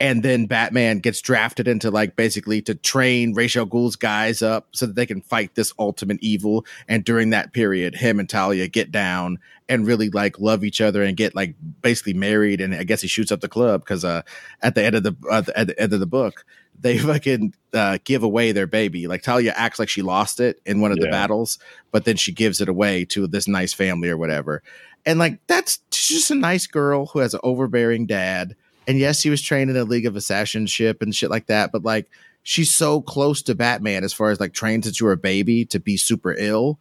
and then Batman gets drafted into like basically to train Ra's al Ghul's guys up so that they can fight this ultimate evil. And during that period, him and Talia get down and really like love each other and get like basically married. And I guess he shoots up the club because uh, at the end of the uh, at the end of the book, they (laughs) fucking uh, give away their baby. Like Talia acts like she lost it in one of yeah. the battles, but then she gives it away to this nice family or whatever. And like that's just a nice girl who has an overbearing dad and yes, he was trained in a League of Assassins ship and shit like that, but like she's so close to Batman as far as like trained since you were a baby to be super ill.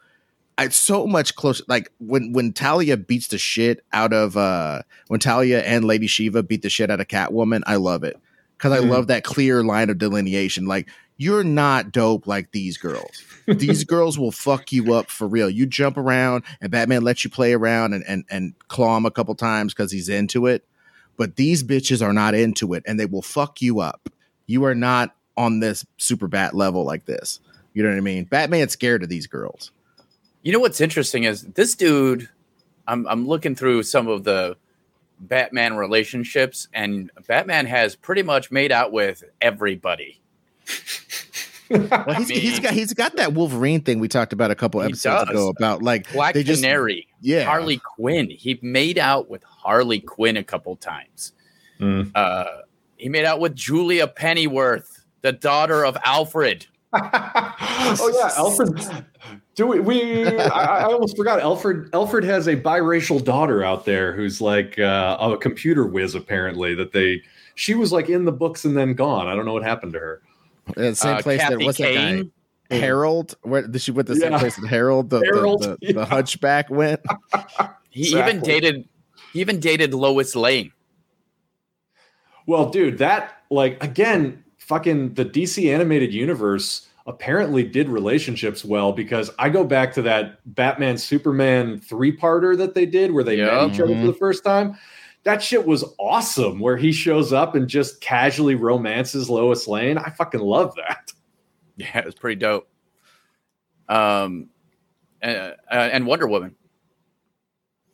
It's so much closer. Like when when Talia beats the shit out of uh when Talia and Lady Shiva beat the shit out of Catwoman, I love it because I mm. love that clear line of delineation. Like you're not dope like these girls. these (laughs) girls will fuck you up for real. You jump around and Batman lets you play around and and, and claw him a couple times because he's into it but these bitches are not into it and they will fuck you up. You are not on this super bat level like this. You know what I mean? Batman's scared of these girls.
You know what's interesting is this dude. I'm I'm looking through some of the Batman relationships, and Batman has pretty much made out with everybody. (laughs) (laughs)
well, he's, he's got he's got that Wolverine thing we talked about a couple episodes ago about like
Black they Canary, just, yeah, Harley Quinn. He made out with Harley Quinn a couple times. Mm. Uh, he made out with Julia Pennyworth, the daughter of Alfred. (laughs)
oh yeah, (laughs) Alfred. Do we? we I, I, almost forgot. Alfred. Alfred has a biracial daughter out there who's like uh, a computer whiz. Apparently, that they. She was like in the books and then gone. I don't know what happened to her.
The same uh, place Kathy that what's Kane? that guy? Harold. Where did she went the same yeah. place that Harold, the, Harold, the, the, yeah. the Hunchback went? (laughs)
he exactly. even dated he even dated Lois Lane.
Well, dude, that like again, fucking the DC animated universe apparently did relationships well because I go back to that Batman Superman three parter that they did where they yep. met each other for the first time. That shit was awesome. Where he shows up and just casually romances Lois Lane. I fucking love that.
Yeah, it was pretty dope. Um, uh, uh, and Wonder Woman.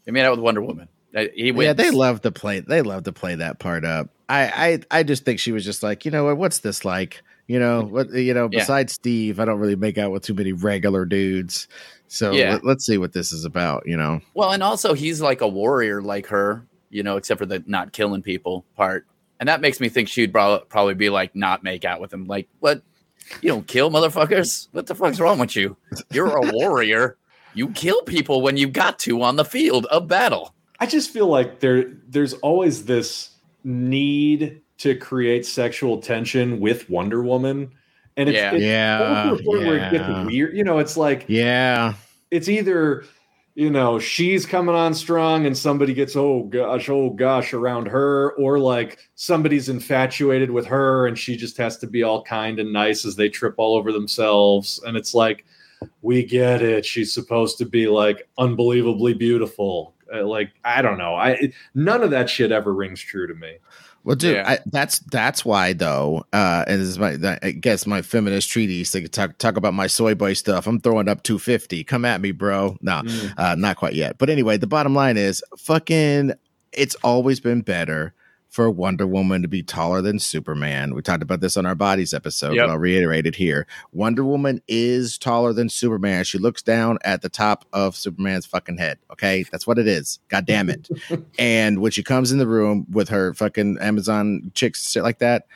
He made out with Wonder Woman. Uh, He wins.
Yeah, they love to play. They love to play that part up. I, I, I just think she was just like, you know what? What's this like? You know what? You know,
Yeah.
besides Steve, I don't really make out with too many regular dudes. So
Yeah.
let, us see what this is about. You know,
Well, and also he's like a warrior like her, you know, except for the not killing people part. And that makes me think she'd prob- probably be like, not make out with him. Like, what? You don't kill motherfuckers? What the fuck's wrong with you? You're a warrior. You kill people when you got to on the field of battle.
I just feel like there there's always this need to create sexual tension with Wonder Woman. And it's,
Yeah.
it's
yeah,
almost the point where it gets weird. You know, it's like
yeah,
it's either you know she's coming on strong and somebody gets oh gosh oh gosh around her. Or like somebody's infatuated with her and she just has to be all kind and nice as they trip all over themselves. And it's like we get it. She's supposed to be like unbelievably beautiful. Uh, like i don't know. I none of that shit ever rings true to me
Well, dude,
Yeah.
I, that's that's why though, uh, and this is my I guess my feminist treatise. They could talk talk about my soy boy stuff. I'm throwing up 250. Come at me, bro. No,
Mm.
uh, not quite yet. But anyway, the bottom line is, fucking, it's always been better for Wonder Woman to be taller than Superman. We talked about this on our bodies episode,
Yep.
but I'll reiterate it here. Wonder Woman is taller than Superman. She looks down at the top of Superman's fucking head. Okay, that's what it is. God damn it. (laughs) and when she comes in the room with her fucking Amazon chicks, shit like that,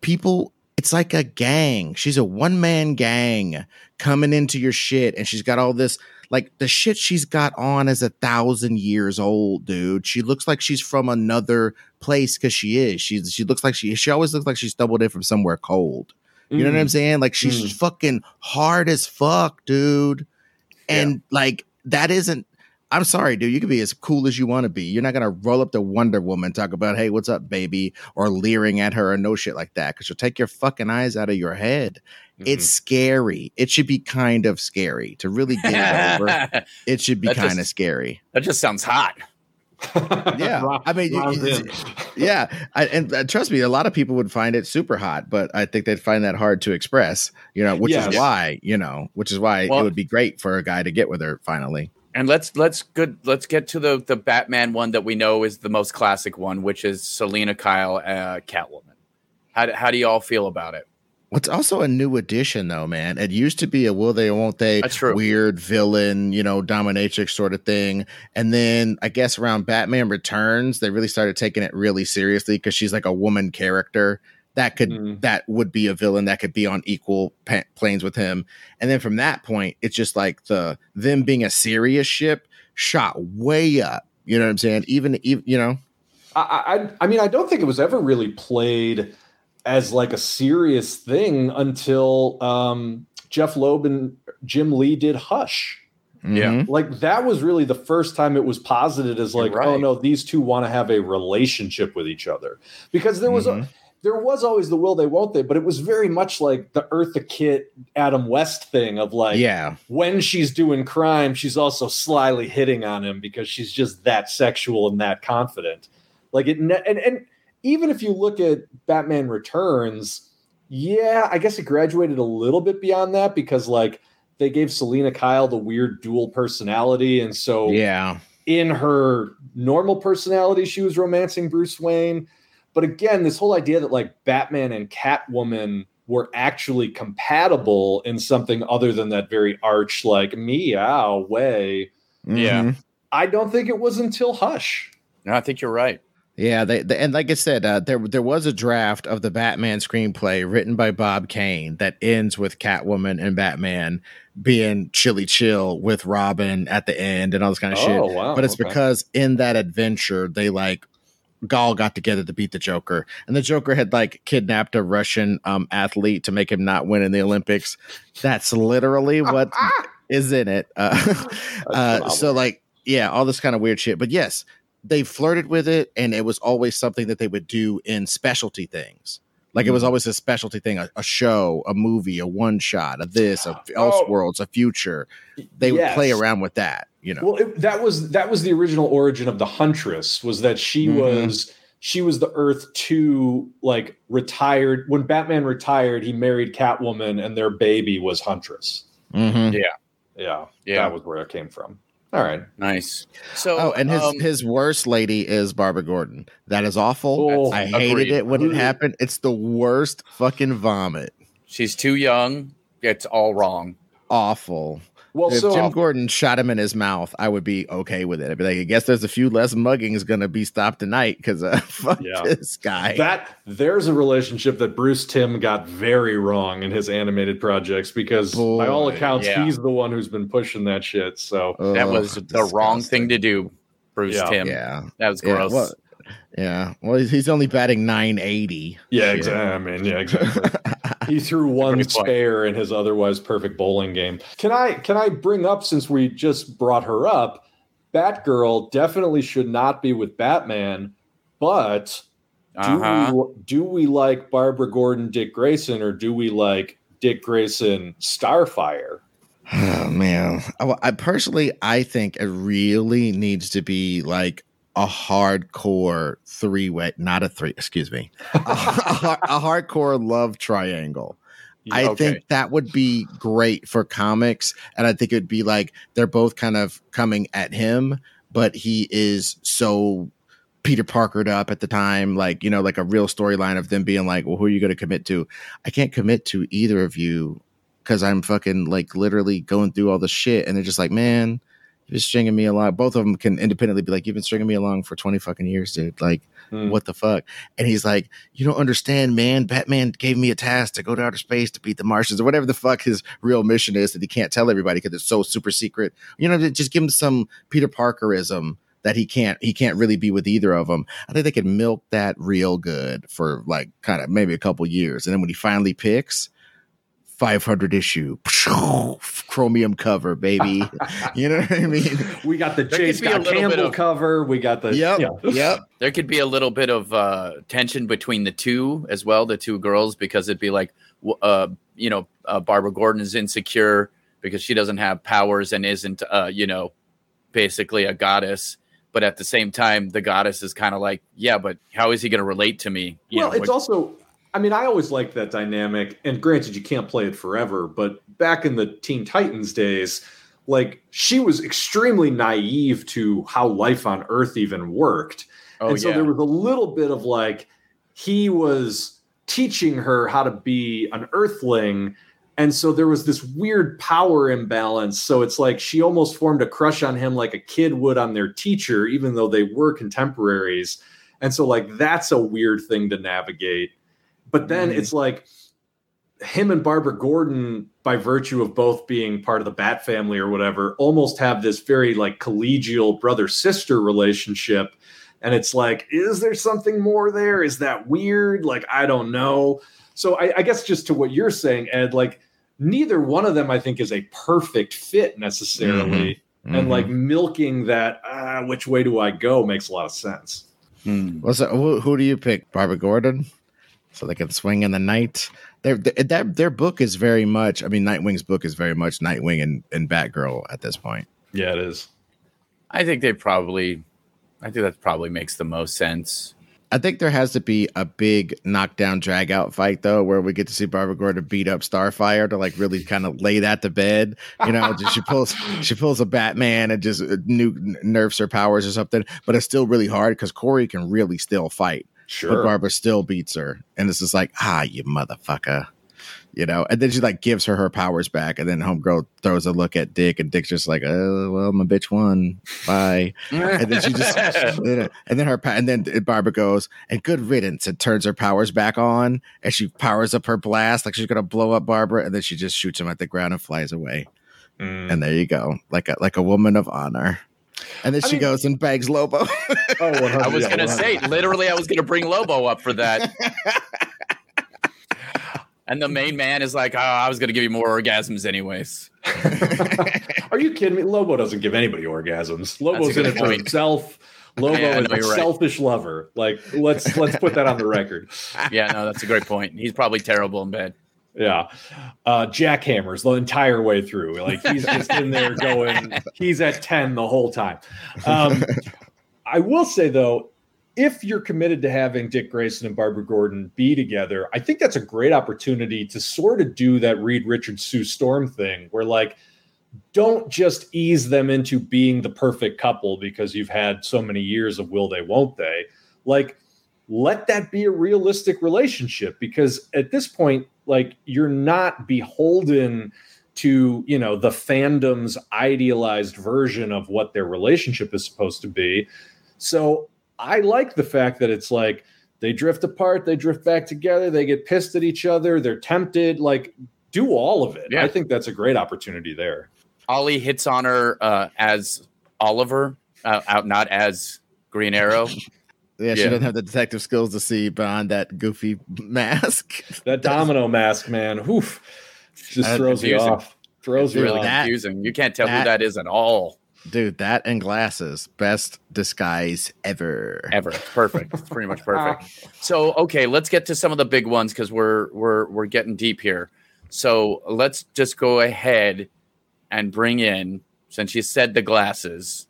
people. It's like a gang. She's a one man gang coming into your shit, and she's got all this like the shit she's got on is a thousand years old, dude. She looks like she's from another place because she is. She she looks like she she always looks like she stumbled in from somewhere cold. You know what I'm saying? Like she's
Mm.
fucking hard as fuck, dude. And like that isn't. I'm sorry, dude. You can be as cool as you want to be. You're not gonna roll up to Wonder Woman, talk about, "Hey, what's up, baby," or leering at her or no shit like that, because she'll take your fucking eyes out of your head.
Mhm.
It's scary. It should be kind of scary to really (laughs) get it over. It should be kind of scary.
That just sounds hot. (laughs)
Yeah,
Ron-
I mean, you- you- Yeah, I, and uh, trust me, a lot of people would find it super hot, but I think they'd find that hard to express. You know, which
Yes.
is why you know, which is why
Well-
it would be great for a guy to get with her finally.
And let's let's good let's get to the the Batman one that we know is the most classic one, which is Selina Kyle, uh, Catwoman. How do, how do you all feel about it?
What's also a new addition, though, man. It used to be a will they, won't they, weird villain, you know, dominatrix sort of thing. And then I guess around Batman Returns, they really started taking it really seriously because she's like a woman character that could
Mhm.
that would be a villain that could be on equal pa- planes with him. And then from that point, it's just like the them being a serious ship shot way up. You know what I'm saying? Even, even you know,
I, I I mean I don't think it was ever really played as like a serious thing until um, Jeph Loeb and Jim Lee did Hush.
Yeah.
mhm.
Like that was really the first time it was posited as like,
right.
oh no, these two want to have a relationship with each other because there was a,
Mhm.
There was always the will they won't they, but it was very much like the Eartha Kitt Adam West thing of like
yeah,
when she's doing crime, she's also slyly hitting on him because she's just that sexual and that confident. Like it, and and even if you look at Batman Returns, yeah, I guess it graduated a little bit beyond that because like they gave Selina Kyle the weird dual personality, and so
yeah.
in her normal personality, she was romancing Bruce Wayne. But again, this whole idea that like Batman and Catwoman were actually compatible in something other than that very arch, like meow way.
Yeah.
Mhm.
I don't think it was until Hush.
No, I think you're right.
Yeah, they, they and like I said, uh, there there was a draft of the Batman screenplay written by Bob Kane that ends with Catwoman and Batman being chilly chill with Robin at the end and all this kind of shit.
Oh, wow.
But it's
okay.
because in that adventure they like Gaul got together to beat the Joker, and the Joker had like kidnapped a Russian um, athlete to make him not win in the Olympics. That's literally what (laughs) is in it. Uh, (laughs) uh, so like, yeah, all this kind of weird shit. But yes, they flirted with it, and it was always something that they would do in specialty things. Like it
Mm.
was always a specialty thing, a, a show, a movie, a one shot, a this, a
Oh. (gasps)
Elseworlds, a future. They would play around with that, you know.
Well, it, that was that was the original origin of the Huntress. Was that she
Mhm.
was she was the Earth two like retired when Batman retired, he married Catwoman, and their baby was Huntress.
Mhm.
Yeah,
Yeah.
that was where it came from. All right.
Nice. So,
Oh, and his
um,
his worst lady is Barbara Gordon. That is awful.
Oh,
I hated
agreed.
it when it happened. It's the worst fucking vomit.
she's too young. It's all wrong.
Awful.
Well,
if
so
Jim Gordon shot him in his mouth, I would be okay with it. I'd be like, I guess there's a few less muggings gonna be stopped tonight because uh, (laughs) fuck
Yeah.
this guy.
that there's a relationship that Bruce Timm got very wrong in his animated projects because by all accounts
yeah.
he's the one who's been pushing that shit. So
that
Ugh,
was the wrong thing to do, Bruce
Yeah.
Tim.
Yeah,
That was
yeah.
gross.
Well, yeah. Well, he's- he's only batting 980.
yeah,
Shit.
exactly. I mean, yeah, exactly. (laughs) (laughs) he threw one spare in his otherwise perfect bowling game. Can I can I bring up since we just brought her up? Batgirl definitely should not be with Batman, but do
uh-huh.
we do we like Barbara Gordon, Dick Grayson, or do we like Dick Grayson, Starfire?
Oh (sighs) man, I, I personally I think it really needs to be like a hardcore three way, not a three. Excuse me, (laughs) a, a, hardcore love triangle. I
Okay.
think that would be great for comics, and I think it'd be like they're both kind of coming at him, but he is so Peter Parkered up at the time, like you know, like a real storyline of them being like, "Well, who are you going to commit to?" I can't commit to either of you because I'm fucking like literally going through all the shit, and they're just like, "Man, been stringing me along." Both of them can independently be like, "You've been stringing me along for twenty fucking years, dude." Like,
Hmm.
what the fuck? And he's like, You don't understand, man. Batman gave me a task to go to outer space to beat the Martians or whatever the fuck his real mission is that he can't tell everybody because it's so super secret. You know, just give him some Peter Parkerism that he can't he can't really be with either of them. I think they could milk that real good for like kind of maybe a couple years. And then when he finally picks 500 issue chromium cover, baby. (laughs) you know what I mean?
We got the
There
J.
could be a
Scott Campbell
of-
cover. We got the
Yep.
yeah. (laughs)
Yep.
there could be a little bit of uh, tension between the two as well, the two girls, because it'd be like, uh, you know, uh, Barbara Gordon is insecure because she doesn't have powers and isn't, uh, you know, basically a goddess. But at the same time, the goddess is kind of like, yeah, but how is he going to relate to me? You
well,
know,
it's
what-
also, I mean, I always liked that dynamic. And granted, you can't play it forever, but back in the Teen Titans days, like she was extremely naive to how life on Earth even worked.
oh
and so
yeah,
there was a little bit of like, he was teaching her how to be an Earthling. And so there was this weird power imbalance. So it's like she almost formed a crush on him like a kid would on their teacher, even though they were contemporaries. And so, like, that's a weird thing to navigate. But then
Mhm.
it's like him and Barbara Gordon, by virtue of both being part of the Bat family or whatever, almost have this very like collegial brother sister relationship. And it's like, is there something more there? Is that weird? Like, I don't know. So I, I guess just to what you're saying, Ed, like neither one of them I think is a perfect fit necessarily. And
Mhm.
like milking that, uh, which way do I go makes a lot of sense.
Hmm.
What's that, who, who do you pick? Barbara Gordon, so they can swing in the night. Their their their book is very much. I mean, Nightwing's book is very much Nightwing and, and Batgirl at this point.
Yeah, it is.
I think they probably, I think that probably makes the most sense.
I think there has to be a big knockdown drag out fight though, where we get to see Barbara Gordon beat up Starfire to like really kind of lay that to bed. You know, just she pulls she pulls a Batman and just uh, nu- nerfs her powers or something. But it's still really hard because Kory can really still fight. But Barbara still beats her, and it's just like, ah, you motherfucker, you know. And then she like gives her her powers back, and then Homegirl throws a look at Dick, and Dick's just like, oh well, my bitch won, bye. and then she just, (laughs) (laughs) and then- her, and then Barbara goes, and good riddance, and turns her powers back on, and she powers up her blast like she's gonna blow up Barbara, and then she just shoots him at the ground and flies away.
Mm.
And there you go, like a like a woman of honor. And then
I
she
mean-
goes and bags Lobo.
oh,
I was gonna say, literally, I was gonna bring Lobo up for that. (laughs) And the main man is like, oh, I was gonna give you more orgasms anyways. (laughs)
Are you kidding me? Lobo doesn't give anybody orgasms. Lobo's in it for himself. Lobo
Yeah, I
is
know
a
you're right.
selfish lover. Like let's let's put that on the record. (laughs)
Yeah, no, that's a great point. He's probably terrible in bed.
Yeah. Uh jackhammers the entire way through. Like he's just in there (laughs) going, he's at 10 the whole time. Um I will say though, if you're committed to having Dick Grayson and Barbara Gordon be together, I think that's a great opportunity to sort of do that Reed Richards Sue Storm thing where like don't just ease them into being the perfect couple because you've had so many years of will they won't they like let that be a realistic relationship because at this point like you're not beholden to you know the fandom's idealized version of what their relationship is supposed to be so i like the fact that it's like they drift apart they drift back together they get pissed at each other they're tempted like do all of it
Yeah.
i think that's a great opportunity there
Ollie hits on her uh, as Oliver, uh, out not as Green Arrow.
Yeah, she
Yeah.
doesn't have the detective skills to see behind that goofy (laughs) mask.
that domino mask man oof just
That's
throws you off throws
It's
you
really
off
confusing. You can't tell
that-
who that is at all.
Dude, that and glasses. Best disguise ever.
Ever perfect. It's (laughs) pretty much perfect. So okay, let's get to some of the big ones because we're we're we're getting deep here. So let's just go ahead and bring in since you said the glasses.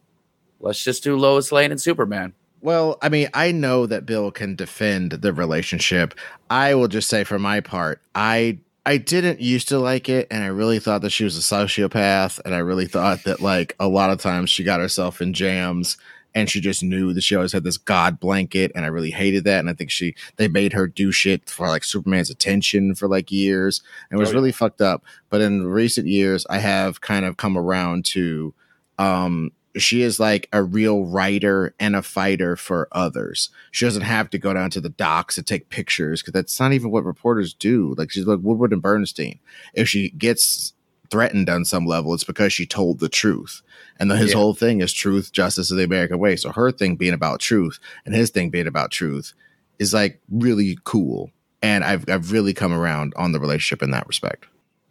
Let's just do Lois Lane and Superman.
Well, I mean, I know that Bill can defend the relationship. I will just say for my part, I I didn't used to like it and I really thought that she was a sociopath and I really thought that like a lot of times she got herself in jams and she just knew that she always had this god blanket and I really hated that and I think she they made her do shit for like Superman's attention for like years and it was
Oh, yeah.
really fucked up. But in recent years I have kind of come around to um she is like a real writer and a fighter for others. She doesn't have to go down to the docks and take pictures because that's not even what reporters do. Like she's like Woodward and Bernstein. If she gets threatened on some level, it's because she told the truth. And then his
Yeah.
whole thing is truth, justice, and the American way. So her thing being about truth and his thing being about truth is like really cool. And I've I've really come around on the relationship in that respect.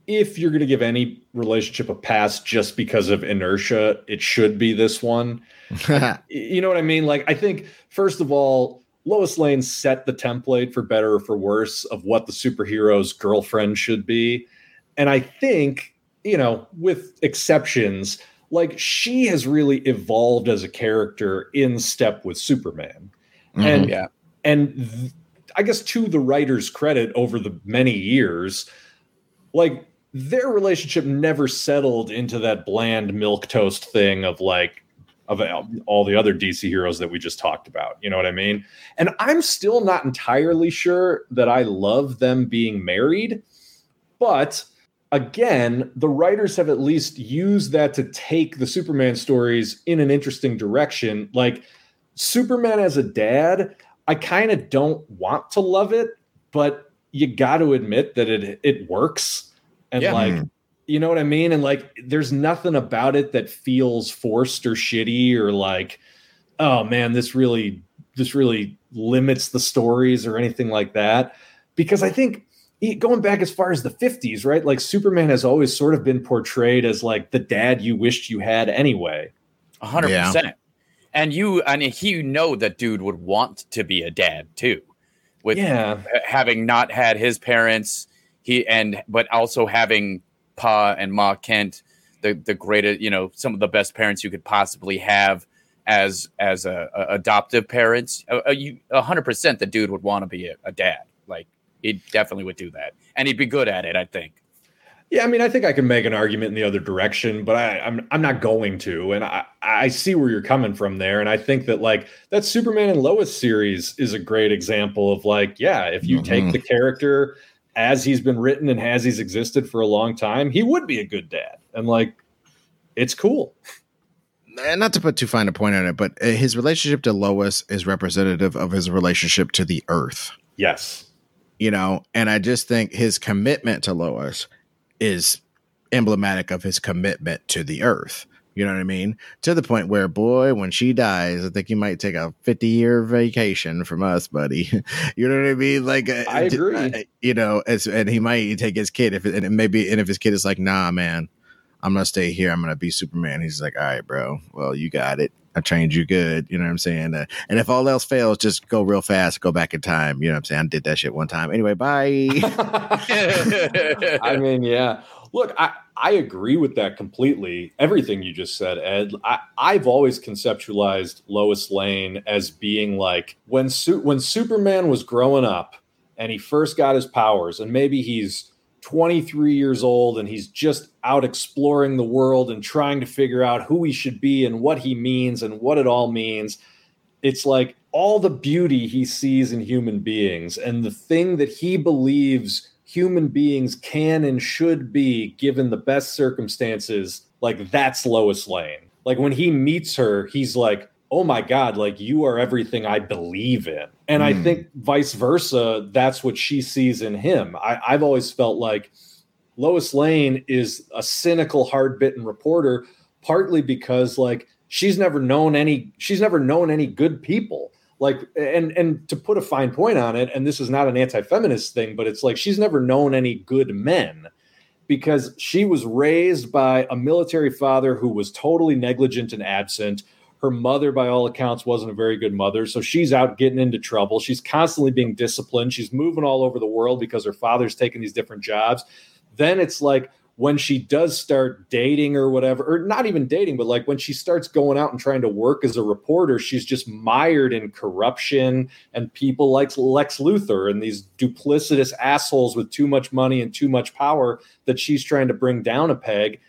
If you're going to give any relationship a pass just because of inertia, it should be this one. (laughs) You know what I mean? Like, I think, first of all, Lois Lane set the template for better or for worse of what the superhero's girlfriend should be. And I think, you know, with exceptions, like she has really evolved as a character in step with Superman. Mm-hmm. And
Yeah.
and th- I guess to the writer's credit over the many years, like their relationship never settled into that bland milk toast thing of like of all the other DC heroes that we just talked about. You know what I mean? And I'm still not entirely sure that I love them being married, but again, the writers have at least used that to take the Superman stories in an interesting direction. Like Superman as a dad, I kind of don't want to love it, but you got to admit that it it works. And
Yeah.
like,
Mhm.
you know what I mean? And like, there's nothing about it that feels forced or shitty or like, oh man, this really this really limits the stories or anything like that. Because I think going back as far as the 50s, right? Like Superman has always sort of been portrayed as like the dad you wished you had anyway.
A hundred
Yeah.
percent. And you, and he, you know, that dude would want to be a dad too, with
yeah.
having not had his parents, he and but also having Pa and Ma Kent, the the greatest, you know, some of the best parents you could possibly have as as a, a adoptive parents. A- a- you- A hundred percent, the dude would want to be a, a dad. Like he definitely would do that, and he'd be good at it. I think.
Yeah, I mean, I think I can make an argument in the other direction, but I, I'm I'm not going to. And I, I see where you're coming from there. And I think that like that Superman and Lois series is a great example of like, yeah, if you take
Mhm.
the character as he's been written and as he's existed for a long time, he would be a good dad. And like, it's cool.
and not to put too fine a point on it, but uh, his relationship to Lois is representative of his relationship to the Earth.
Yes.
You know, and I just think his commitment to Lois is emblematic of his commitment to the Earth. You know what I mean? To the point where, boy, when she dies, I think you might take a 50 year vacation from us, buddy. (laughs) you know what I mean? Like, uh,
I agree.
uh, you know, it's, and he might take his kid if, it, and maybe, and if his kid is like, nah, man, I'm gonna stay here. I'm gonna be Superman. He's like, all right, bro. Well, you got it. I trained you good. You know what I'm saying? Uh, and if all else fails, just go real fast, go back in time. You know what I'm saying? I did that shit one time. Anyway, bye. (laughs) (laughs)
I mean, yeah. Look, I, I agree with that completely. Everything you just said, Ed. I, I've always conceptualized Lois Lane as being like when Su- when Superman was growing up and he first got his powers, and maybe he's 23 years old and he's just out exploring the world and trying to figure out who he should be and what he means and what it all means. It's like all the beauty he sees in human beings and the thing that he believes human beings can and should be given the best circumstances. Like that's Lois Lane. Like when he meets her, he's like, oh my God, like you are everything I believe in. And mm. I hmm. think vice versa, that's what she sees in him. I, I've always felt like Lois Lane is a cynical, hard bitten reporter, partly because like she's never known any, she's never known any good people. Like, and and to put a fine point on it, and this is not an anti-feminist thing, but it's like she's never known any good men because she was raised by a military father who was totally negligent and absent her mother, by all accounts, wasn't a very good mother. So she's out getting into trouble. She's constantly being disciplined. She's moving all over the world because her father's taking these different jobs. Then it's like when she does start dating or whatever, or not even dating, but like when she starts going out and trying to work as a reporter, she's just mired in corruption and people like Lex Luthor and these duplicitous assholes with too much money and too much power that she's trying to bring down a peg.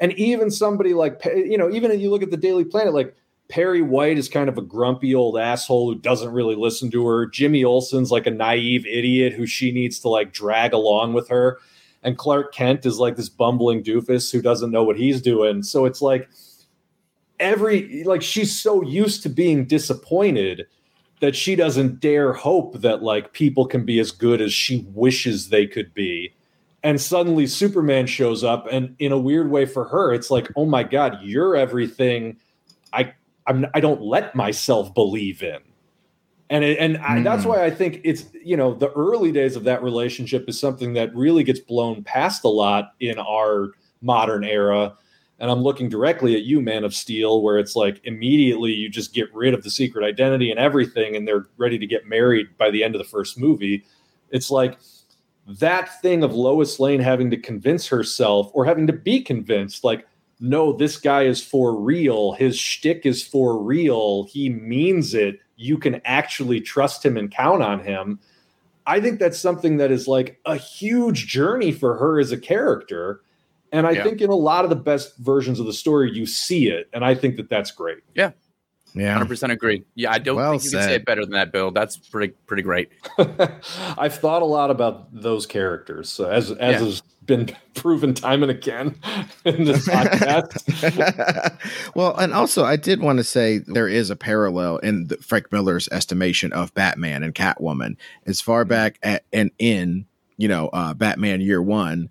And even somebody like, you know, even if you look at the Daily Planet, like Perry White is kind of a grumpy old asshole who doesn't really listen to her. Jimmy Olsen's like a naive idiot who she needs to like drag along with her. And Clark Kent is like this bumbling doofus who doesn't know what he's doing. So it's like every like she's so used to being disappointed that she doesn't dare hope that like people can be as good as she wishes they could be. And suddenly Superman shows up and in a weird way for her it's like, "Oh my god, you're everything I I'm, I don't let myself believe in. And it, and I, that's hmm. why I think it's you know the early days of that relationship is something that really gets blown past a lot in our modern era. And I'm looking directly at you, Man of Steel, where it's like immediately you just get rid of the secret identity and everything, and they're ready to get married by the end of the first movie. It's like that thing of Lois Lane having to convince herself or having to be convinced, like, no, this guy is for real. His shtick is for real. He means it. You can actually trust him and count on him. I think that's something that is like a huge journey for her as a character. And I yeah. think in a lot of the best versions of the story, you see it. And I think that that's great.
Yeah. Yeah, hundred percent agree. Yeah, I don't well think you said. can say it better than that, Bill. That's pretty pretty great. (laughs)
I've thought a lot about those characters, as as yeah. has been (laughs) proven time and again in this podcast. (laughs)
well, and also I did want to say there is a parallel in the, Frank Miller's estimation of Batman and Catwoman as far mm-hmm. back at, and in you know uh, Batman Year One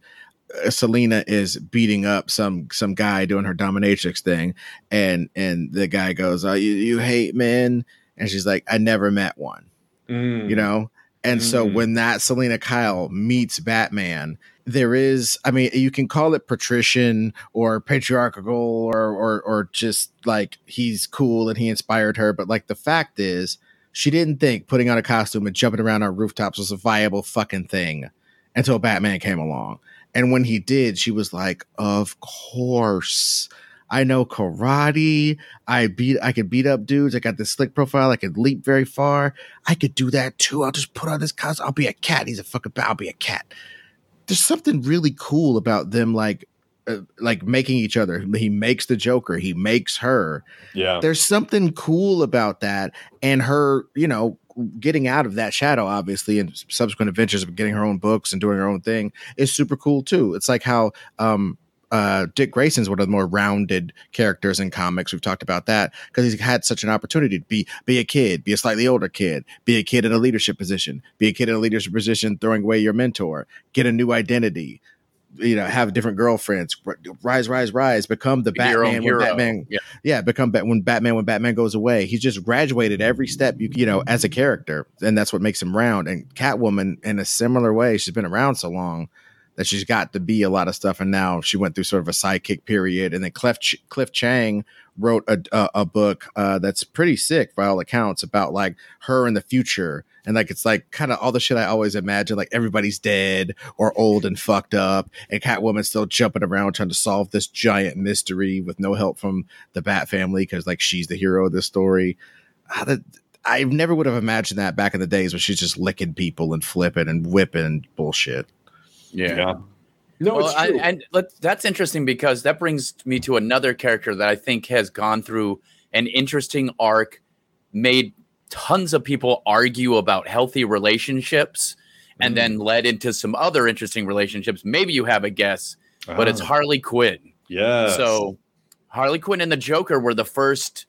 uh, Selina is beating up some some guy doing her dominatrix thing, and and the guy goes, "Oh, you, you hate men," and she's like, "I never met one," mm. you know. And mm. so when that Selina Kyle meets Batman, there is, I mean, you can call it patrician or patriarchal or or or just like he's cool and he inspired her, but like the fact is, she didn't think putting on a costume and jumping around on rooftops was a viable fucking thing until Batman came along. And when he did, she was like, "Of course." I know karate. I beat I could beat up dudes. I got this slick profile. I could leap very far. I could do that too. I'll just put on this costume. I'll be a cat. He's a fucking bat. I'll be a cat. There's something really cool about them like uh, like making each other. He makes the Joker. He makes her.
Yeah.
There's something cool about that, and her, you know, getting out of that shadow, obviously, and subsequent adventures of getting her own books and doing her own thing is super cool too. It's like how um, uh, Dick Grayson's one of the more rounded characters in comics. We've talked about that because he's had such an opportunity to be be a kid, be a slightly older kid, be a kid in a leadership position, be a kid in a leadership position, throwing away your mentor, get a new identity, you know, have different girlfriends, rise, rise, rise, become the Batman when Batman, yeah. yeah, become when Batman when Batman goes away. He's just graduated every step, you, you know, as a character, and that's what makes him round. And Catwoman, in a similar way, she's been around so long. That she's got to be a lot of stuff. And now she went through sort of a sidekick period. And then Cliff, Cliff Chiang wrote a, a, a book uh, that's pretty sick by all accounts about like her in the future. And like, it's like kind of all the shit I always imagine, like everybody's dead or old and fucked up. And Catwoman's still jumping around trying to solve this giant mystery with no help from the Bat family because like she's the hero of this story. Uh, I never would have imagined that back in the days where she's just licking people and flipping and whipping bullshit.
Yeah.
Yeah. No,
Well,
it's
I, and let, that's interesting because that brings me to another character that I think has gone through an interesting arc, made tons of people argue about healthy relationships, and
Mm.
then led into some other interesting relationships. Maybe you have a guess, but it's
Ah,
Harley Quinn.
Yeah.
So Harley Quinn and the Joker were the first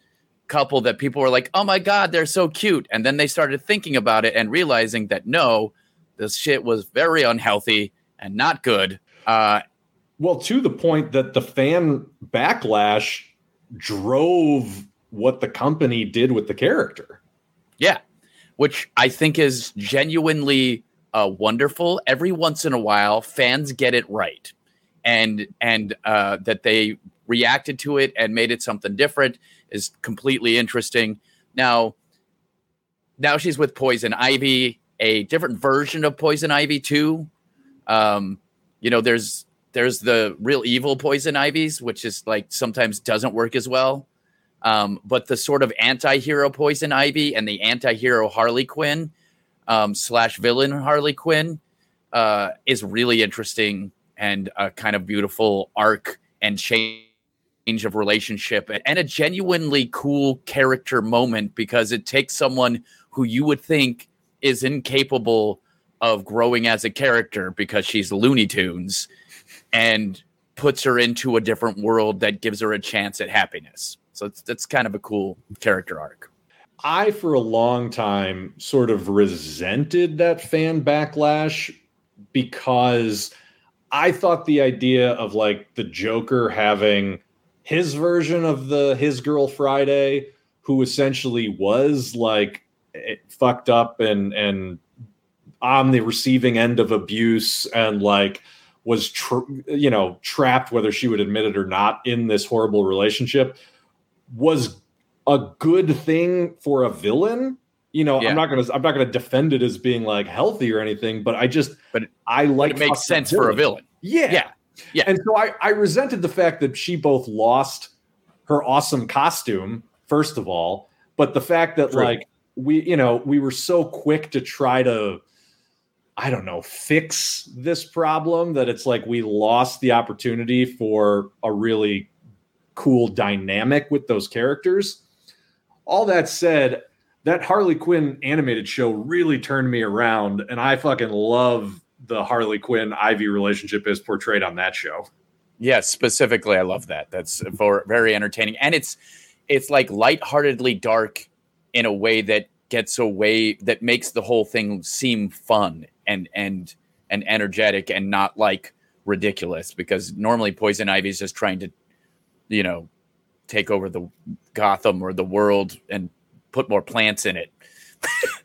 couple that people were like, "Oh my god, they're so cute." And then they started thinking about it and realizing that no, this shit was very unhealthy and not good. Uh,
Well, to the point that the fan backlash drove what the company did with the character.
yeah, which I think is genuinely uh, wonderful. Every once in a while, fans get it right, and and uh, that they reacted to it and made it something different is completely interesting. Now, now she's with Poison Ivy, a different version of Poison Ivy too. Um, you know, there's there's the real evil Poison Ivies, which is like sometimes doesn't work as well. Um, but the sort of anti-hero Poison Ivy and the anti-hero Harley Quinn um, slash villain Harley Quinn uh, is really interesting and a kind of beautiful arc and change of relationship and a genuinely cool character moment because it takes someone who you would think is incapable of growing as a character because she's Looney Tunes and puts her into a different world that gives her a chance at happiness. So it's that's kind of a cool character arc.
I, for a long time, sort of resented that fan backlash because I thought the idea of like the Joker having his version of the His Girl Friday, who essentially was like eh, fucked up and and on the receiving end of abuse and like was tr- you know trapped whether she would admit it or not in this horrible relationship was a good thing for a villain. You know,
Yeah.
I'm not gonna I'm not gonna defend it as being like healthy or anything, but I just
But it-
I like
it makes sense for a villain.
Yeah.
Yeah. Yeah.
And so I, I resented the fact that she both lost her awesome costume, first of all, but the fact that
True.
like we, you know, we were so quick to try to I don't know, fix this problem that it's like we lost the opportunity for a really cool dynamic with those characters. All that said, that Harley Quinn animated show really turned me around, and I fucking love the Harley Quinn Ivy relationship as portrayed on that show.
Yes, specifically, I love that. That's very entertaining, and it's it's like lightheartedly dark in a way that gets away that makes the whole thing seem fun and and and energetic and not like ridiculous. Because normally, Poison Ivy is just trying to, you know, take over the Gotham or the world and put more plants in it.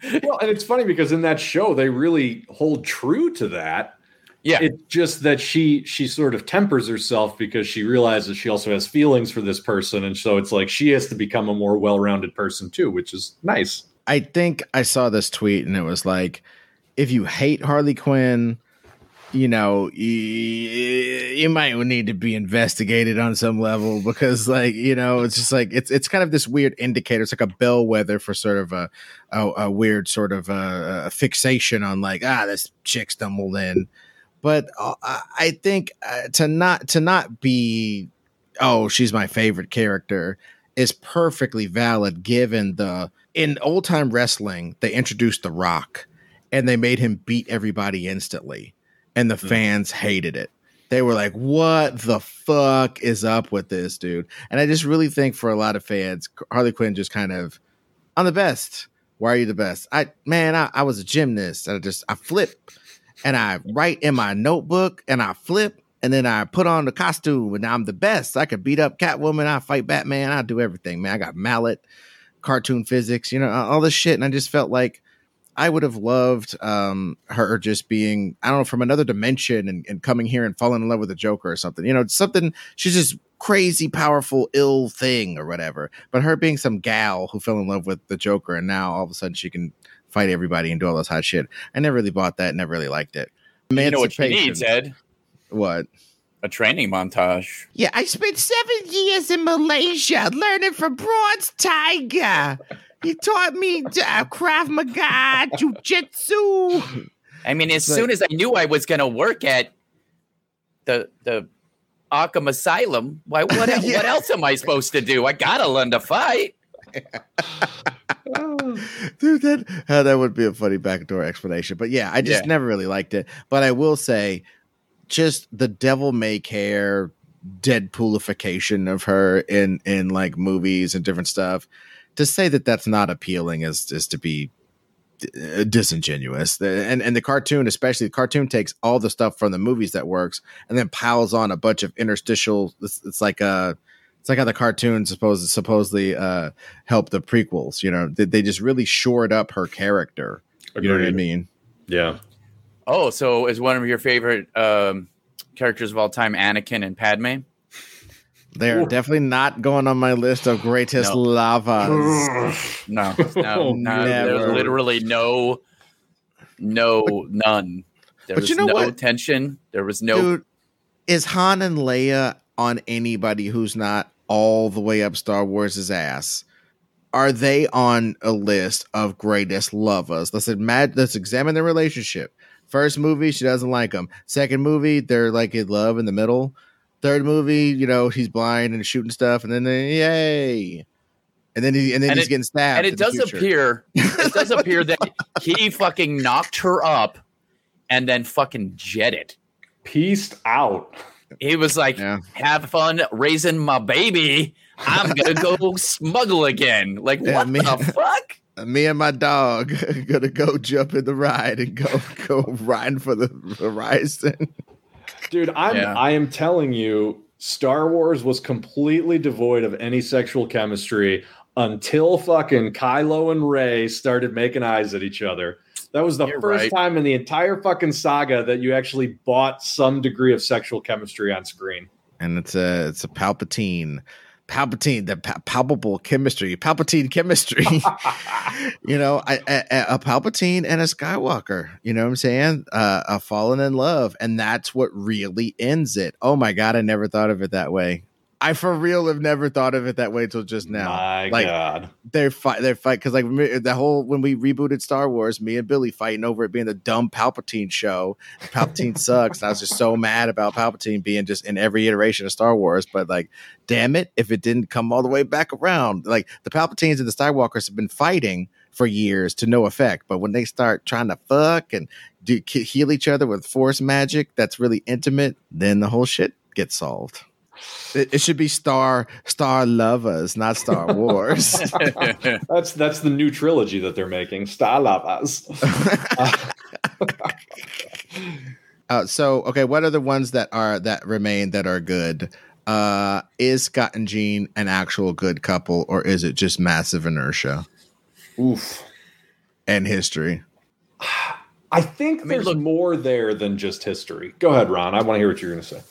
(laughs)
well, and it's funny because in that show they really hold true to that.
Yeah.
It's just that she she sort of tempers herself because she realizes she also has feelings for this person, and so it's like she has to become a more well-rounded person too, which is nice.
I think I saw this tweet and it was like, if you hate Harley Quinn, you know, you, might need to be investigated on some level because, like, you know, it's just like it's it's kind of this weird indicator. It's like a bellwether for sort of a a, a weird sort of a, a fixation on like ah, this chick stumbled in. But uh, I I think uh, to not to not be oh she's my favorite character is perfectly valid given the in old time wrestling they introduced the rock and they made him beat everybody instantly and the
Mhm.
fans hated it they were like what the fuck is up with this dude and i just really think for a lot of fans harley quinn just kind of i'm the best why are you the best i man i, I was a gymnast and i just i flip and i write in my notebook and i flip and then I put on the costume, and I'm the best. I could beat up Catwoman. I fight Batman. I do everything, man. I got mallet, cartoon physics, you know, all this shit. And I just felt like I would have loved um, her just being, I don't know, from another dimension and, and coming here and falling in love with the Joker or something. You know, something, she's just crazy, powerful, ill thing or whatever. But her being some gal who fell in love with the Joker and now all of a sudden she can fight everybody and do all this hot shit. I never really bought that, never really liked it.
You know what she needs, Ed?
What?
A training montage.
Yeah, I spent seven years in Malaysia learning from Bronze Tiger. He taught me uh, Krav Maga, Jiu-Jitsu.
I mean, as soon as I knew I was going to work at the the Arkham Asylum, why what yeah. (laughs) what else am I supposed to do? I gotta learn to fight. (laughs)
Dude, that uh, that would be a funny backdoor explanation. But yeah, I just yeah. never really liked it. But I will say, just the devil may care Deadpoolification of her in in like movies and different stuff. To say that that's not appealing is is to be uh, disingenuous. And and the cartoon, especially the cartoon, takes all the stuff from the movies that works and then piles on a bunch of interstitial. It's, it's like a it's like how the cartoons supposed supposedly uh, help the prequels. You know, they, they just really shored up her character. Agreed. You know what I mean?
Yeah.
Oh, so is one of your favorite um, characters of all time Anakin and Padme?
They're Ooh. definitely not going on my list of greatest no. lavas. (laughs)
no, no, no there's literally no, no, none. There but was you know no what? tension. There was no. Dude,
is Han and Leia on anybody who's not all the way up Star Wars' ass. Are they on a list of greatest lovers? Let's imagine, let's examine their relationship. First movie, she doesn't like him. Second movie, they're like in love in the middle. Third movie, you know, he's blind and shooting stuff, and then they, yay. And then he, and then and he's it, getting stabbed.
And it does appear it does (laughs) appear that he fucking knocked her up and then fucking jetted.
Pieced out.
He was like, yeah. "Have fun raising my baby. I'm gonna go (laughs) smuggle again." Like, yeah, what me, the fuck? (laughs)
Me and my dog gonna go jump in the ride and go go riding for the horizon.
Dude, I'm yeah. I am telling you, Star Wars was completely devoid of any sexual chemistry until fucking Kylo and Rey started making eyes at each other. That was the You're first right. time in the entire fucking saga that you actually bought some degree of sexual chemistry on screen.
And it's a it's a Palpatine, Palpatine, the pa- palpable chemistry, Palpatine chemistry. (laughs) you know, a, Palpatine and a Skywalker. You know what I'm saying? Uh, a fallen in love, and that's what really ends it. Oh my god, I never thought of it that way. I for real have never thought of it that way until just now.
My
like,
God,
they're fight, they're fight because like the whole when we rebooted Star Wars, me and Billy fighting over it being the dumb Palpatine show. Palpatine (laughs) sucks. And I was just so mad about Palpatine being just in every iteration of Star Wars. But like, damn it, if it didn't come all the way back around, like the Palpatines and the Skywalkers have been fighting for years to no effect. But when they start trying to fuck and do heal each other with force magic, that's really intimate. Then the whole shit gets solved. It, it, should be Star Star Lovers, not Star (laughs) Wars. (laughs)
that's that's the new trilogy that they're making, Star Lovers. (laughs)
uh, so okay, what are the ones that are that remain that are good? Uh, is Scott and Jean an actual good couple, or is it just massive inertia?
Oof,
and history. (sighs)
I think I mean, there's look, more there than just history. Go ahead, Ron. I want to hear what you're going to say.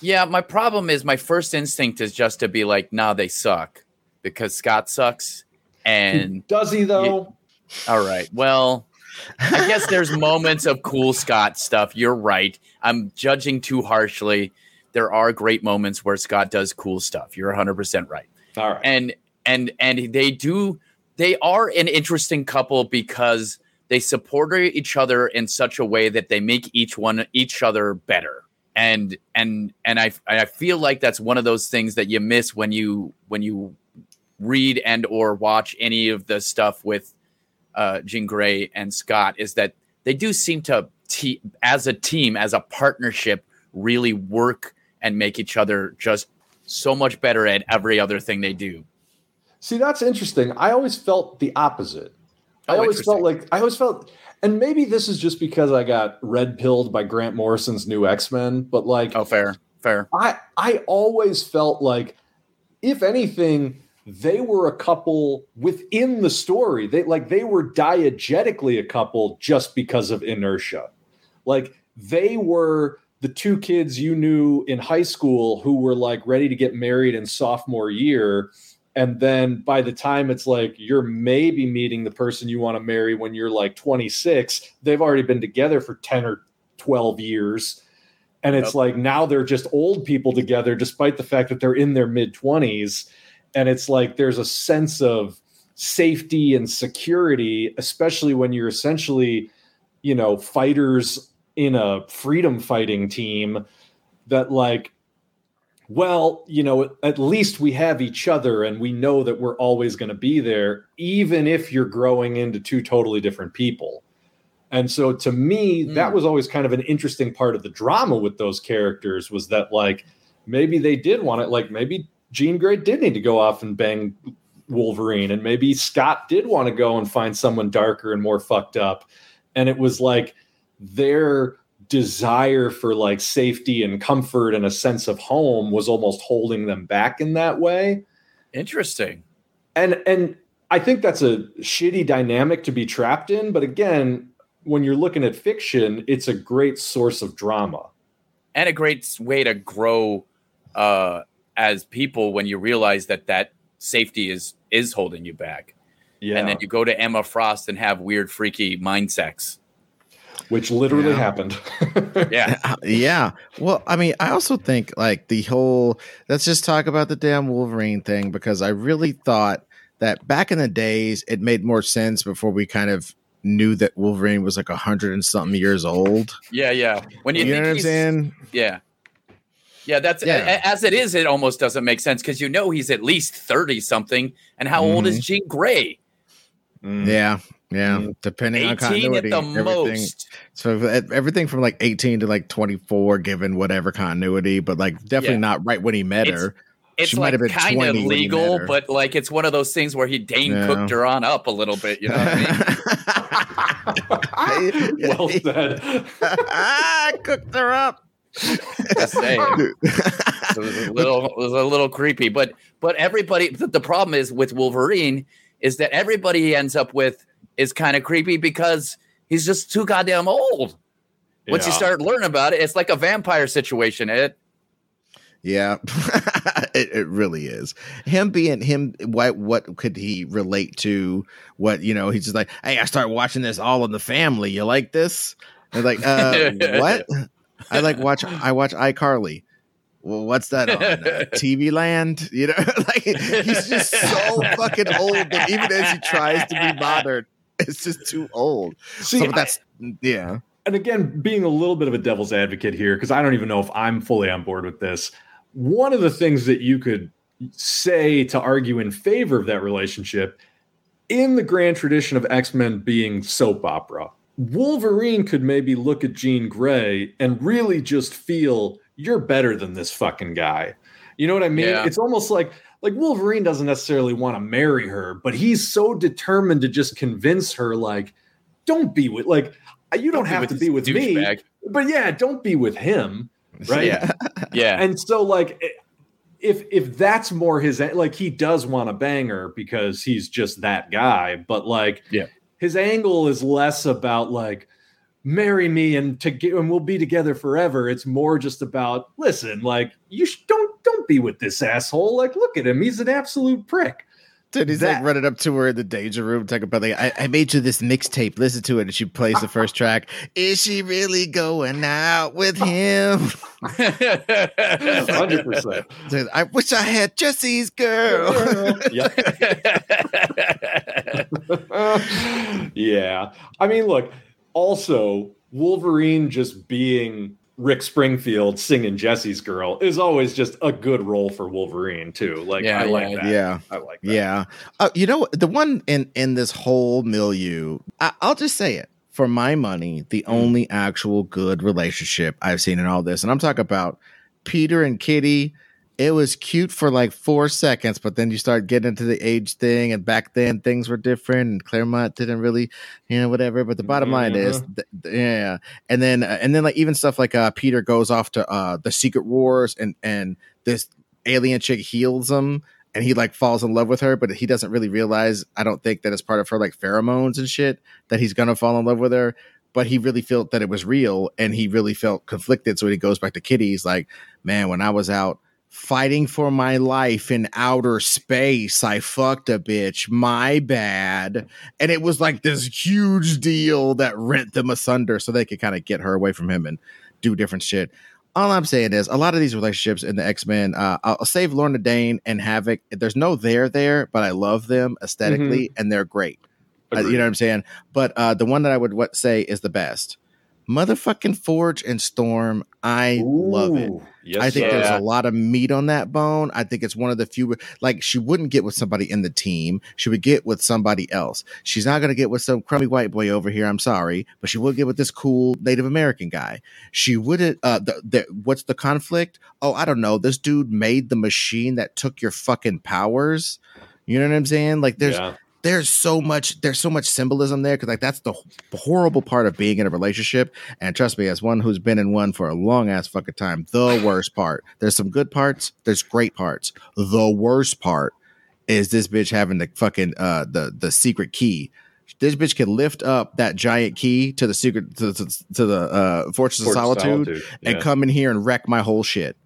Yeah, my problem is my first instinct is just to be like, nah, they suck because Scott sucks. And
does he though?
all right. Well, I guess there's (laughs) moments of cool Scott stuff. You're right. I'm judging too harshly. There are great moments where Scott does cool stuff. You're 100% right.
All right.
And and and they do they are an interesting couple because they support each other in such a way that they make each one each other better and and and I I feel like that's one of those things that you miss when you when you read and or watch any of the stuff with uh, Jean Grey and Scott is that they do seem to te- as a team as a partnership really work and make each other just so much better at every other thing they do.
See, that's interesting. I always felt the opposite. Oh, I always felt like I always felt and maybe this is just because I got red pilled by Grant Morrison's new X Men, but like,
oh, fair, fair.
I I always felt like, if anything, they were a couple within the story. They like they were diegetically a couple just because of inertia. Like they were the two kids you knew in high school who were like ready to get married in sophomore year and then by the time it's like you're maybe meeting the person you want to marry when you're like 26 they've already been together for 10 or 12 years and it's yep. like now they're just old people together despite the fact that they're in their mid 20s and it's like there's a sense of safety and security especially when you're essentially you know fighters in a freedom fighting team that like well, you know, at least we have each other and we know that we're always going to be there, even if you're growing into two totally different people. And so to me, mm. that was always kind of an interesting part of the drama with those characters was that like maybe they did want it, like maybe Jean Grey did need to go off and bang Wolverine, and maybe Scott did want to go and find someone darker and more fucked up. And it was like their desire for like safety and comfort and a sense of home was almost holding them back in that way.
Interesting.
And and I think that's a shitty dynamic to be trapped in, but again, when you're looking at fiction, it's a great source of drama
and a great way to grow uh as people when you realize that that safety is is holding you back. Yeah. And then you go to Emma Frost and have weird freaky mind sex
which literally yeah. happened. (laughs)
yeah.
Uh, yeah. Well, I mean, I also think like the whole let's just talk about the damn Wolverine thing because I really thought that back in the days it made more sense before we kind of knew that Wolverine was like a hundred and something years old.
Yeah, yeah.
When you, you know what I'm saying?
Yeah. Yeah, that's yeah. as it is. It almost doesn't make sense because you know he's at least thirty something, and how mm-hmm. old is mm-hmm. Jean Grey?
Mm. Yeah, yeah, depending on continuity, at the everything. Most. So everything from like 18 to like 24, given whatever continuity, but like definitely yeah. not right when he met
it's,
her.
It's she like might have been kind of legal, but like it's one of those things where he Dane yeah. cooked her on up a little bit. You know what
I mean? (laughs) well said.
I (laughs) cooked her up.
Just saying. it was a (laughs) little, it was a little creepy, but but everybody. The problem is with Wolverine is that everybody he ends up with is kind of creepy because he's just too goddamn old. Once yeah. you start learning about it, it's like a vampire situation. It.
Yeah, (laughs) it, it really is. Him being him, what what could he relate to? What you know? He's just like, hey, I start watching this All in the Family. You like this? And like, uh, (laughs) what? I like watch. I watch iCarly well, what's that on uh, (laughs) TV Land? You know, like he's just so fucking old that even as he tries to be modern, (laughs) it's just too old. See, so that's I, yeah.
And again, being a little bit of a devil's advocate here, because I don't even know if I'm fully on board with this. One of the things that you could say to argue in favor of that relationship in the grand tradition of X-Men being soap opera, Wolverine could maybe look at Jean Grey and really just feel you're better than this fucking guy. You know what I mean? Yeah. It's almost like like Wolverine doesn't necessarily want to marry her, but he's so determined to just convince her, like, don't be with like you don't, don't have to be with me, bag. but yeah, don't be with him, (laughs) right?
Yeah, yeah.
And so like if if that's more his like he does want to bang her because he's just that guy, but like
yeah,
his angle is less about like marry me and to get and we'll be together forever. It's more just about listen, like you sh- don't don't be with this asshole. Like look at him, he's an absolute prick.
Dude, he's that, like running up to her in the danger room, talking about like, I, I made you this mixtape. Listen to it, and she plays the first track. Is she really going out with him?
Hundred percent.
I wish I had Jesse's girl. (laughs) (laughs)
yeah. I mean, look, also Wolverine just being Rick Springfield singing Jesse's Girl is always just a good role for Wolverine too. Like yeah, I yeah, like that.
Yeah,
I like that.
Yeah, uh, you know the one in in this whole milieu. I, will just say it for my money. The mm. only actual good relationship I've seen in all this, and I'm talking about Peter and Kitty it was cute for like four seconds, but then you start getting into the age thing, and back then things were different, and Claremont didn't really, you know, whatever. But the bottom line is, th- th- yeah, and then uh, and then like even stuff like uh, Peter goes off to uh, the Secret Wars, and and this alien chick heals him, and he like falls in love with her, but he doesn't really realize. I don't think that it's part of her like pheromones and shit that he's gonna fall in love with her. But he really felt that it was real, and he really felt conflicted. So when he goes back to Kitty, he's like, "Man, when I was out." Fighting for my life in outer space. I fucked a bitch. My bad. And it was like this huge deal that rent them asunder so they could kind of get her away from him and do different shit all I'm saying is a lot of these relationships in the X Men. Uh, I'll save Lorna Dane and Havoc. There's no there there, but I love them aesthetically mm-hmm. and they're great. Uh, you know what I'm saying? But uh, the one that I would what, say is the best motherfucking Forge and Storm. I Ooh, love it. Yes, I think yeah. there's a lot of meat on that bone. I think it's one of the few like she wouldn't get with somebody in the team. She would get with somebody else. She's not gonna get with some crummy white boy over here. I'm sorry, but she would get with this cool Native American guy. She wouldn't. Uh, the, the, what's the conflict? Oh, I don't know. This dude made the machine that took your fucking powers. You know what I'm saying? Like there's yeah there's so much there's so much symbolism there because like that's the horrible part of being in a relationship and trust me as one who's been in one for a long ass fucking time the (laughs) worst part there's some good parts there's great parts the worst part is this bitch having the fucking uh the the secret key this bitch can lift up that giant key to the secret to, to, to the uh fortress, of solitude, solitude. Yeah. and come in here and wreck my whole shit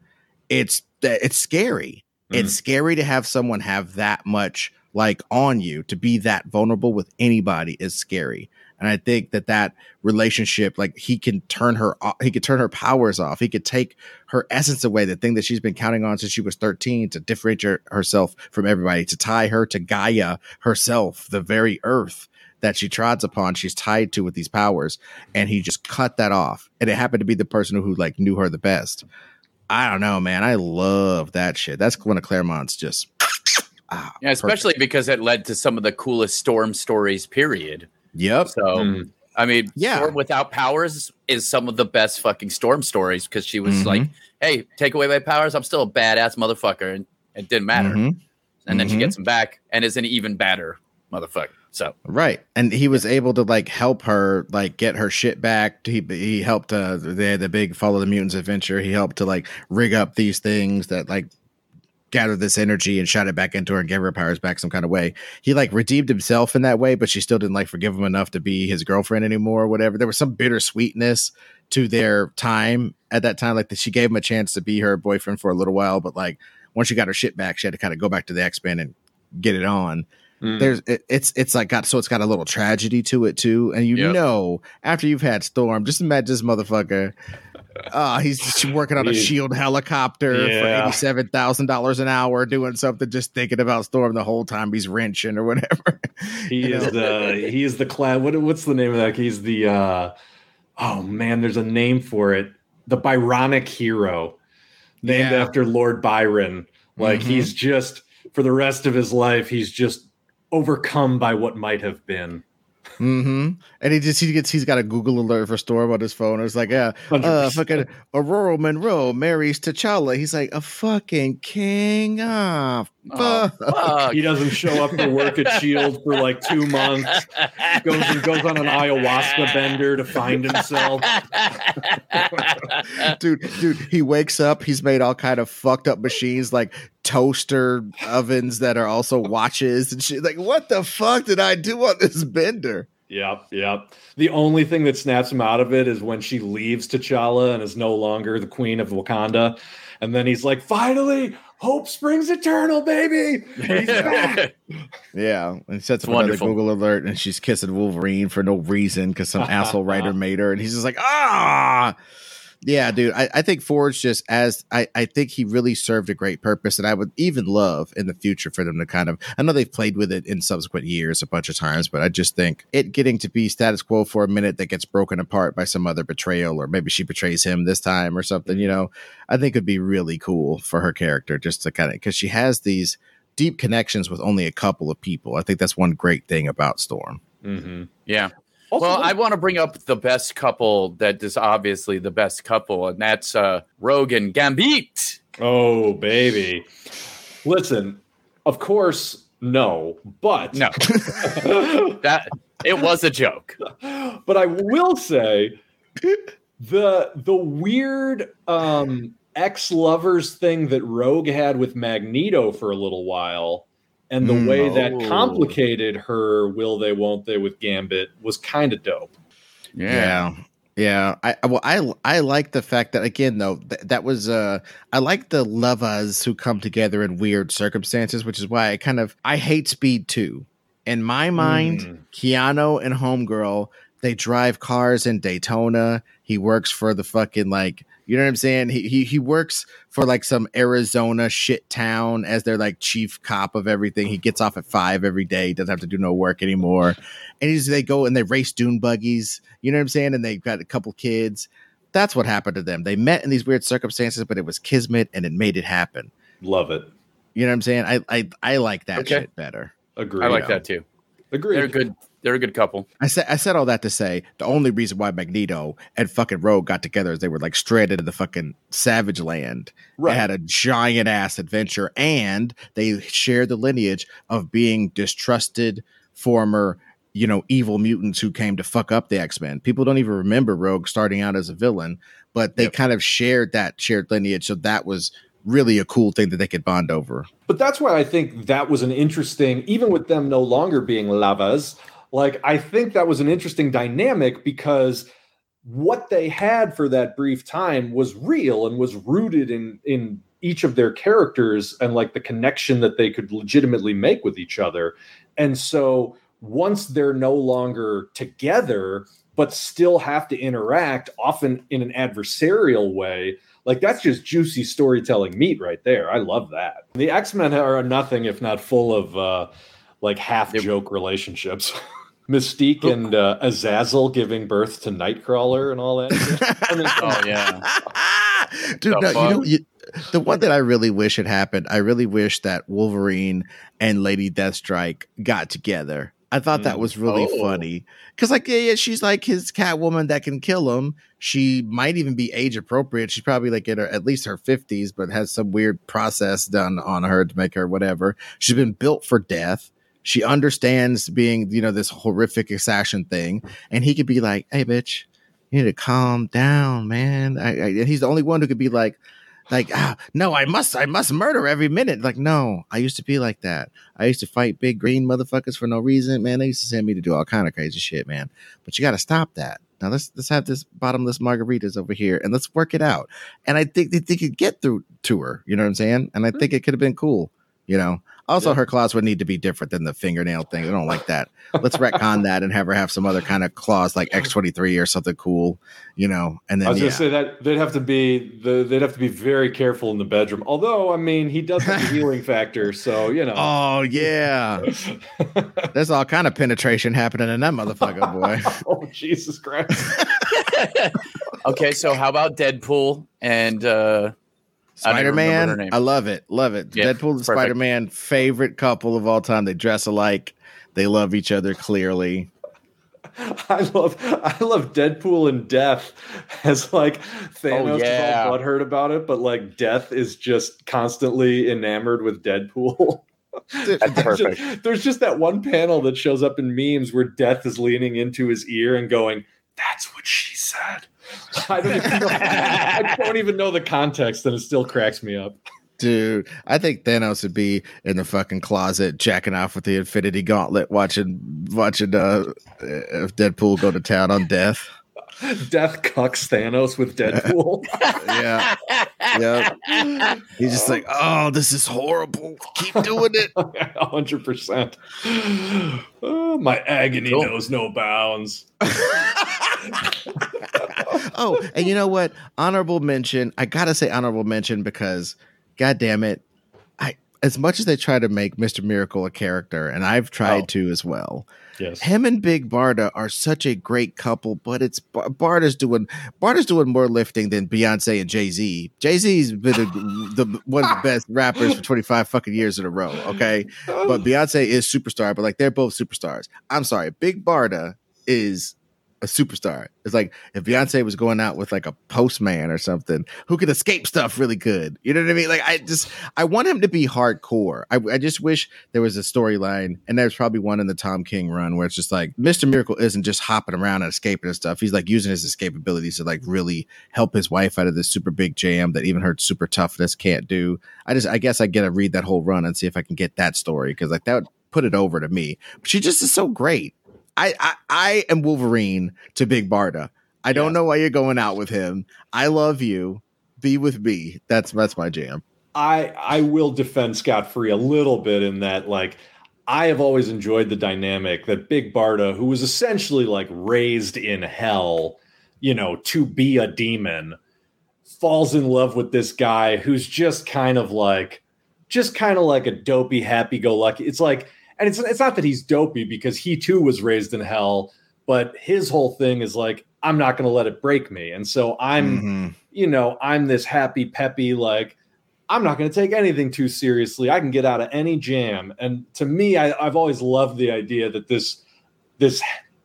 it's it's scary mm. it's scary to have someone have that much like on you to be that vulnerable with anybody is scary. And i think that that relationship like he can turn her off he could turn her powers off. He could take her essence away the thing that she's been counting on since she was 13 to differentiate herself from everybody to tie her to gaia herself the very earth that she trods upon. She's tied to with these powers and he just cut that off. And it happened to be the person who like knew her the best. I don't know man. I love that shit. That's one of claremont's just
Ah, yeah, especially perfect. because it led to some of the coolest storm stories. Period.
Yep.
So. Mm. I mean, yeah. Storm without powers is some of the best fucking storm stories because she was mm-hmm. like, "Hey, take away my powers, I'm still a badass motherfucker," and it didn't matter. Mm-hmm. And then mm-hmm. she gets him back and is an even badder motherfucker. So
right, and he was able to like help her like get her shit back. He he helped uh they the big Fall of the Mutants adventure. He helped to like rig up these things that like gather this energy and shot it back into her and gave her powers back some kind of way. He like redeemed himself in that way, but she still didn't like forgive him enough to be his girlfriend anymore or whatever. There was some bittersweetness to their time at that time. Like she gave him a chance to be her boyfriend for a little while, but like once she got her shit back, she had to kind of go back to the X Men and get it on. Mm. There's it, it's it's like got so it's got a little tragedy to it too, and you yep. know after you've had Storm, just imagine this motherfucker uh, he's working on a shield helicopter yeah. for eighty-seven thousand dollars an hour, doing something, just thinking about Storm the whole time he's wrenching or whatever. (laughs)
He is the he is the class. What what's the name of that? He's the uh, oh man, there's a name for it. The Byronic hero, named yeah. after Lord Byron. Like mm-hmm. he's just for the rest of his life, he's just overcome by what might have been.
Mm-hmm. And he just he gets he's got a Google alert for Storm on his phone. It's like, yeah, uh, fucking Ororo Munroe marries T'Challa. He's like a fucking king. Ah,
oh, (laughs) he doesn't show up to work at Shield for like two months. Goes and goes on an ayahuasca bender to find himself. (laughs)
dude, dude, he wakes up. He's made all kind of fucked up machines like toaster ovens that are also watches and shit. Like, what the fuck did I do on this bender?
Yep, yep. The only thing that snaps him out of it is when she leaves T'Challa and is no longer the queen of Wakanda. And then he's like, finally, hope springs eternal, baby. (laughs)
yeah. And he sets up another Google alert and she's kissing Wolverine for no reason because some (laughs) asshole writer made her. And he's just like, ah. Yeah, dude. I, I think Forge just as I, I think he really served a great purpose, and I would even love in the future for them to kind of. I know they've played with it in subsequent years a bunch of times, but I just think it getting to be status quo for a minute that gets broken apart by some other betrayal, or maybe she betrays him this time or something. You know, I think it'd be really cool for her character just to kind of because she has these deep connections with only a couple of people. I think that's one great thing about Storm.
Mm-hmm. Yeah, also, well, I want to bring up the best couple that is obviously the best couple, and that's uh, Rogue and Gambit.
Oh, baby. Listen, of course, no, but
no, (laughs) that it was a joke.
But I will say the the weird um ex-lovers thing that Rogue had with Magneto for a little while and the
Mm.
way that
Oh.
complicated her will they won't they with Gambit was kind of dope.
Yeah. Yeah, I I- well, I I like the fact that again though th- that was uh I like the lovers who come together in weird circumstances, which is why I kind of I hate Speed Two. In my mind,
Mm.
Keanu and Homegirl they drive cars in Daytona. He works for the fucking like you know what I'm saying. He he he works for like some Arizona shit town as their like chief cop of everything. He gets off at five every day. He doesn't have to do no work anymore. And he's, they go and they race dune buggies. You know what I'm saying? And they've got a couple kids. That's what happened to them. They met in these weird circumstances, but it was kismet and it made it happen.
Love it.
You know what I'm saying? I I, I like that
Okay.
shit better.
Agree.
I like
Yeah.
that too.
Agree.
They're good. They're a good couple.
I said I said all that to say the only reason why Magneto and fucking Rogue got together is they were like stranded in the fucking savage land.
Right.
They had a giant ass adventure and they shared the lineage of being distrusted former, you know, evil mutants who came to fuck up the X-Men. People don't even remember Rogue starting out as a villain, but they
Yep.
kind of shared that shared lineage. So that was really a cool thing that they could bond over.
But that's why I think that was an interesting, even with them no longer being lavas, like I think that was an interesting dynamic because what they had for that brief time was real and was rooted in in each of their characters and like the connection that they could legitimately make with each other. And so once they're no longer together, but still have to interact, often in an adversarial way, like that's just juicy storytelling meat right there. I love that. The X Men are nothing if not full of uh, like half joke relationships. (laughs) Mystique and uh, Azazel giving birth to Nightcrawler and all that. (laughs) I mean,
Oh yeah. (laughs)
Dude,
The
no, you know, you, the one that I really wish had happened, I really wish that Wolverine and Lady Deathstrike got together. I thought that
Mm.
was really
Oh.
funny because, like, yeah, yeah, she's like his Catwoman that can kill him. She might even be age appropriate. She's probably like in her at least her fifties, but has some weird process done on her to make her whatever. She's been built for death. She understands being, you know, this horrific assassin thing, and he could be like, "Hey, bitch, you need to calm down, man." I, I, and he's the only one who could be like, like, ah, no, I must, I must murder every minute. Like, no, I used to be like that. I used to fight big green motherfuckers for no reason, man. They used to send me to do all kind of crazy shit, man. But you got to stop that. Now let's let's have this bottomless margaritas over here and let's work it out. And I think that they could get through to her. You know what I'm saying? And I think it could have been cool. You know. Also,
Yeah.
her claws would need to be different than the fingernail thing. I don't like that. Let's retcon (laughs) that and have her have some other kind of claws like X23 or something cool, you know. And
I was
yeah.
gonna say that they'd have to be the, they'd have to be very careful in the bedroom. Although, I mean, he does have the (laughs) healing factor, so you know.
Oh yeah. (laughs) There's all kind of penetration happening in that motherfucker, boy.
oh Jesus Christ!
okay, so how about Deadpool and uh I don't
Spider
even remember her
Man.
name.
I love it. Love it.
Yeah,
Deadpool and. Spider Man, favorite couple of all time. They dress alike. They love each other clearly. (laughs)
I love I love Deadpool and Death as like Thanos
yeah.
is all butthurt about it, but like Death is just constantly enamored with Deadpool. (laughs)
That's
There's
perfect.
just, there's just that one panel that shows up in memes where Death is leaning into his ear and going, "That's what she said." I don't even know, I don't even know the context, and it still cracks me up.
Dude, I think Thanos would be in the fucking closet jacking off with the Infinity Gauntlet, watching watching uh, if Deadpool go to town on death.
Death cucks Thanos with Deadpool. (laughs)
Yeah, yeah. He's just like, oh, this is horrible. Keep doing it.
A (laughs) hundred percent. Oh, (gasps) my agony
Cool.
knows no bounds. (laughs) (laughs)
oh, and you know what? Honorable mention. I gotta say honorable mention because, god damn it, I as much as they try to make Mister Miracle a character, and I've tried
Oh.
to as well.
Yes.
Him and Big Barda are such a great couple, but it's Bar- Barda's doing Barda's doing more lifting than Beyonce and Jay Z. Jay Z's been a, (laughs) the one of the best rappers for twenty five fucking years in a row. Okay, but Beyonce is superstar, but like they're both superstars. I'm sorry, Big Barda is a superstar. It's like if Beyonce was going out with like a postman or something who could escape stuff really good. You know what I mean? Like I just I want him to be hardcore. I, I just wish there was a storyline, and there's probably one in the Tom King run where it's just like Mr. Miracle isn't just hopping around and escaping and stuff. He's like using his escape abilities to like really help his wife out of this super big jam that even her super toughness can't do. I just I guess I get to read that whole run and see if I can get that story because like that would put it over to me. But she just is so great. I, I, I am Wolverine to Big Barda. I don't know why you're going out with him. I love you. Be with me. That's that's my jam.
I I will defend Scott Free a little bit in that like I have always enjoyed the dynamic that Big Barda, who was essentially like raised in hell, you know, to be a demon, falls in love with this guy who's just kind of like just kind of like a dopey happy go lucky. It's like and it's it's not that he's dopey because he too was raised in hell, but his whole thing is like I'm not going to let it break me. And so I'm mm-hmm. you know, I'm this happy peppy like I'm not going to take anything too seriously. I can get out of any jam. And to me, I, have always loved the idea that this this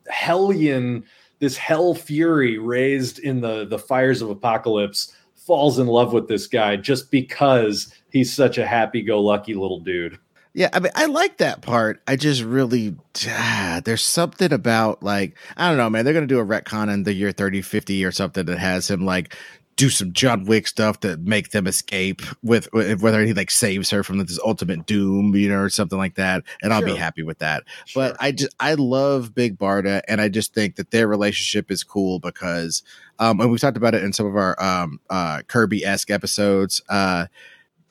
hellion, this hell fury raised in the the fires of apocalypse falls in love with this guy just because he's such a happy-go-lucky little dude.
Yeah, I mean, I like that part. I just really, ah, there's something about like, I don't know, man. They're going to do a retcon in the year 30, 50 or something that has him like do some John Wick stuff to make them escape with, with whether he like saves her from this ultimate doom, you know, or something like that. And I'll be happy with that. Sure. But I just, I love Big Barda and I just think that their relationship is cool because, um, and we've talked about it in some of our, um, uh, Kirby esque episodes, uh,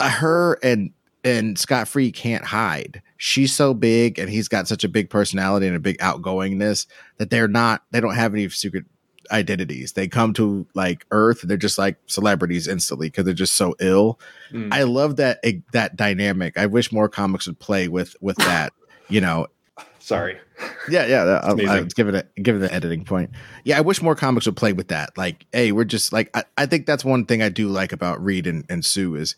her and and Scott Free can't hide. She's so big and he's got such a big personality and a big outgoingness that they're not they don't have any secret identities. They come to like Earth, they're just like celebrities instantly because they're just so ill. Mm. I love that that dynamic. I wish more comics would play with with that. You know.
Sorry.
Yeah, yeah. I'll, I'll give it a give it an editing point. Yeah, I wish more comics would play with that. Like, hey, we're just like I, I think that's one thing I do like about Reed and, and Sue is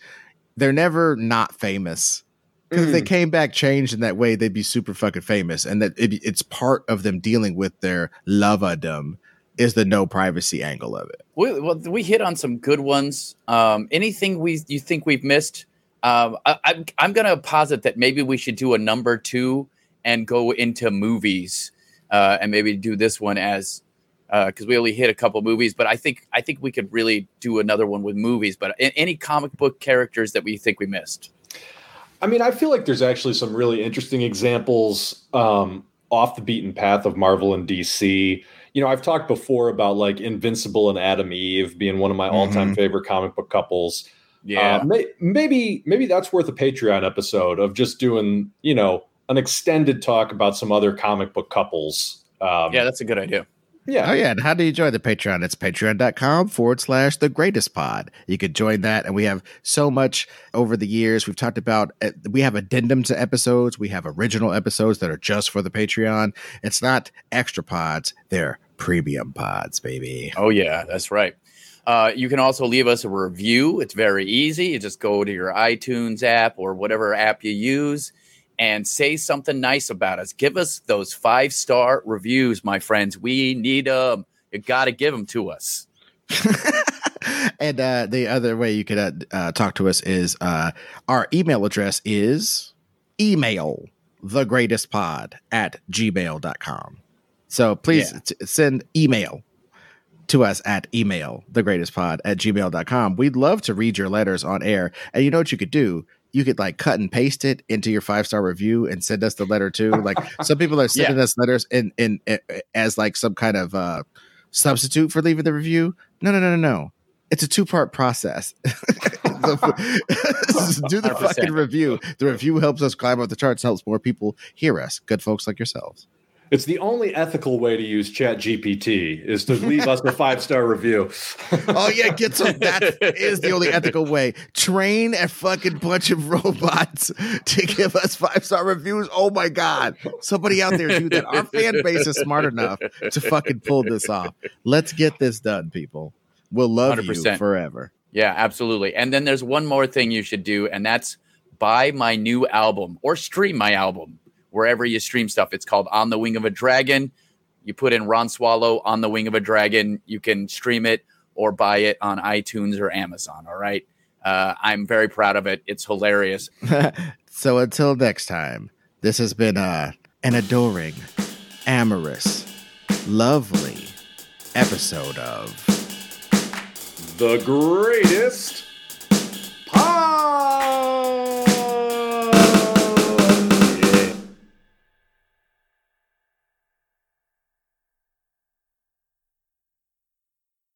they're never not famous. Because mm. if they mm. came back changed in that way, they'd be super fucking famous. And that it, it's part of them dealing with their loverdom is the no privacy angle of it.
We, well, we hit on some good ones. Um, anything we you think we've missed? Um, I, I'm I'm gonna posit that maybe we should do a number two and go into movies, uh, and maybe do this one as because uh, we only hit a couple movies, but I think I think we could really do another one with movies. But any comic book characters that we think we missed?
I mean, I feel like there's actually some really interesting examples um, off the beaten path of Marvel and DC. You know, I've talked before about like Invincible and Atom Eve being one of my mm-hmm. all-time favorite comic book couples.
Yeah, uh,
may, maybe maybe that's worth a Patreon episode of just doing you know an extended talk about some other comic book couples.
Um, yeah, that's a good idea.
Yeah. Oh, yeah. And how do you join the Patreon? It's patreon.com forward slash the greatest pod. You could join that. And we have so much over the years. We've talked about, uh, we have addendum to episodes. We have original episodes that are just for the Patreon. It's not extra pods, they're premium pods, baby.
Oh, yeah. That's right. Uh, you can also leave us a review. It's very easy. You just go to your iTunes app or whatever app you use and say something nice about us. Give us those five star reviews, my friends. We need them. You got to give them to us. (laughs)
and uh, the other way you could uh, uh, talk to us is uh, our email address is email the greatest pod at gmail.com. So please yeah. t- send email to us at email the greatest pod at gmail.com. We'd love to read your letters on air. And you know what you could do? You could like cut and paste it into your five star review and send us the letter too. Like some people are (laughs) sending yeah. us letters in, in, in as like some kind of uh, substitute for leaving the review. No, no, no, no, no. It's a two part process. (laughs) (laughs) Do the 100%. fucking review. The review helps us climb up the charts, helps more people hear us. Good folks like yourselves.
It's the only ethical way to use Chat GPT is to leave us a five star review.
oh yeah, get some. That is the only ethical way. Train a fucking bunch of robots to give us five star reviews. Oh my god, somebody out there do that. Our fan base is smart enough to fucking pull this off. Let's get this done, people. We'll love 100%. you forever.
Yeah, absolutely. And then there's one more thing you should do, and that's buy my new album or stream my album wherever you stream stuff. It's called On the Wing of a Dragon. You put in Ron Swallow on the Wing of a Dragon. You can stream it or buy it on iTunes or Amazon. All right. Uh, I'm very proud of it. It's hilarious. (laughs)
so until next time, this has been uh, an adoring, amorous, lovely episode of
The Greatest Pod.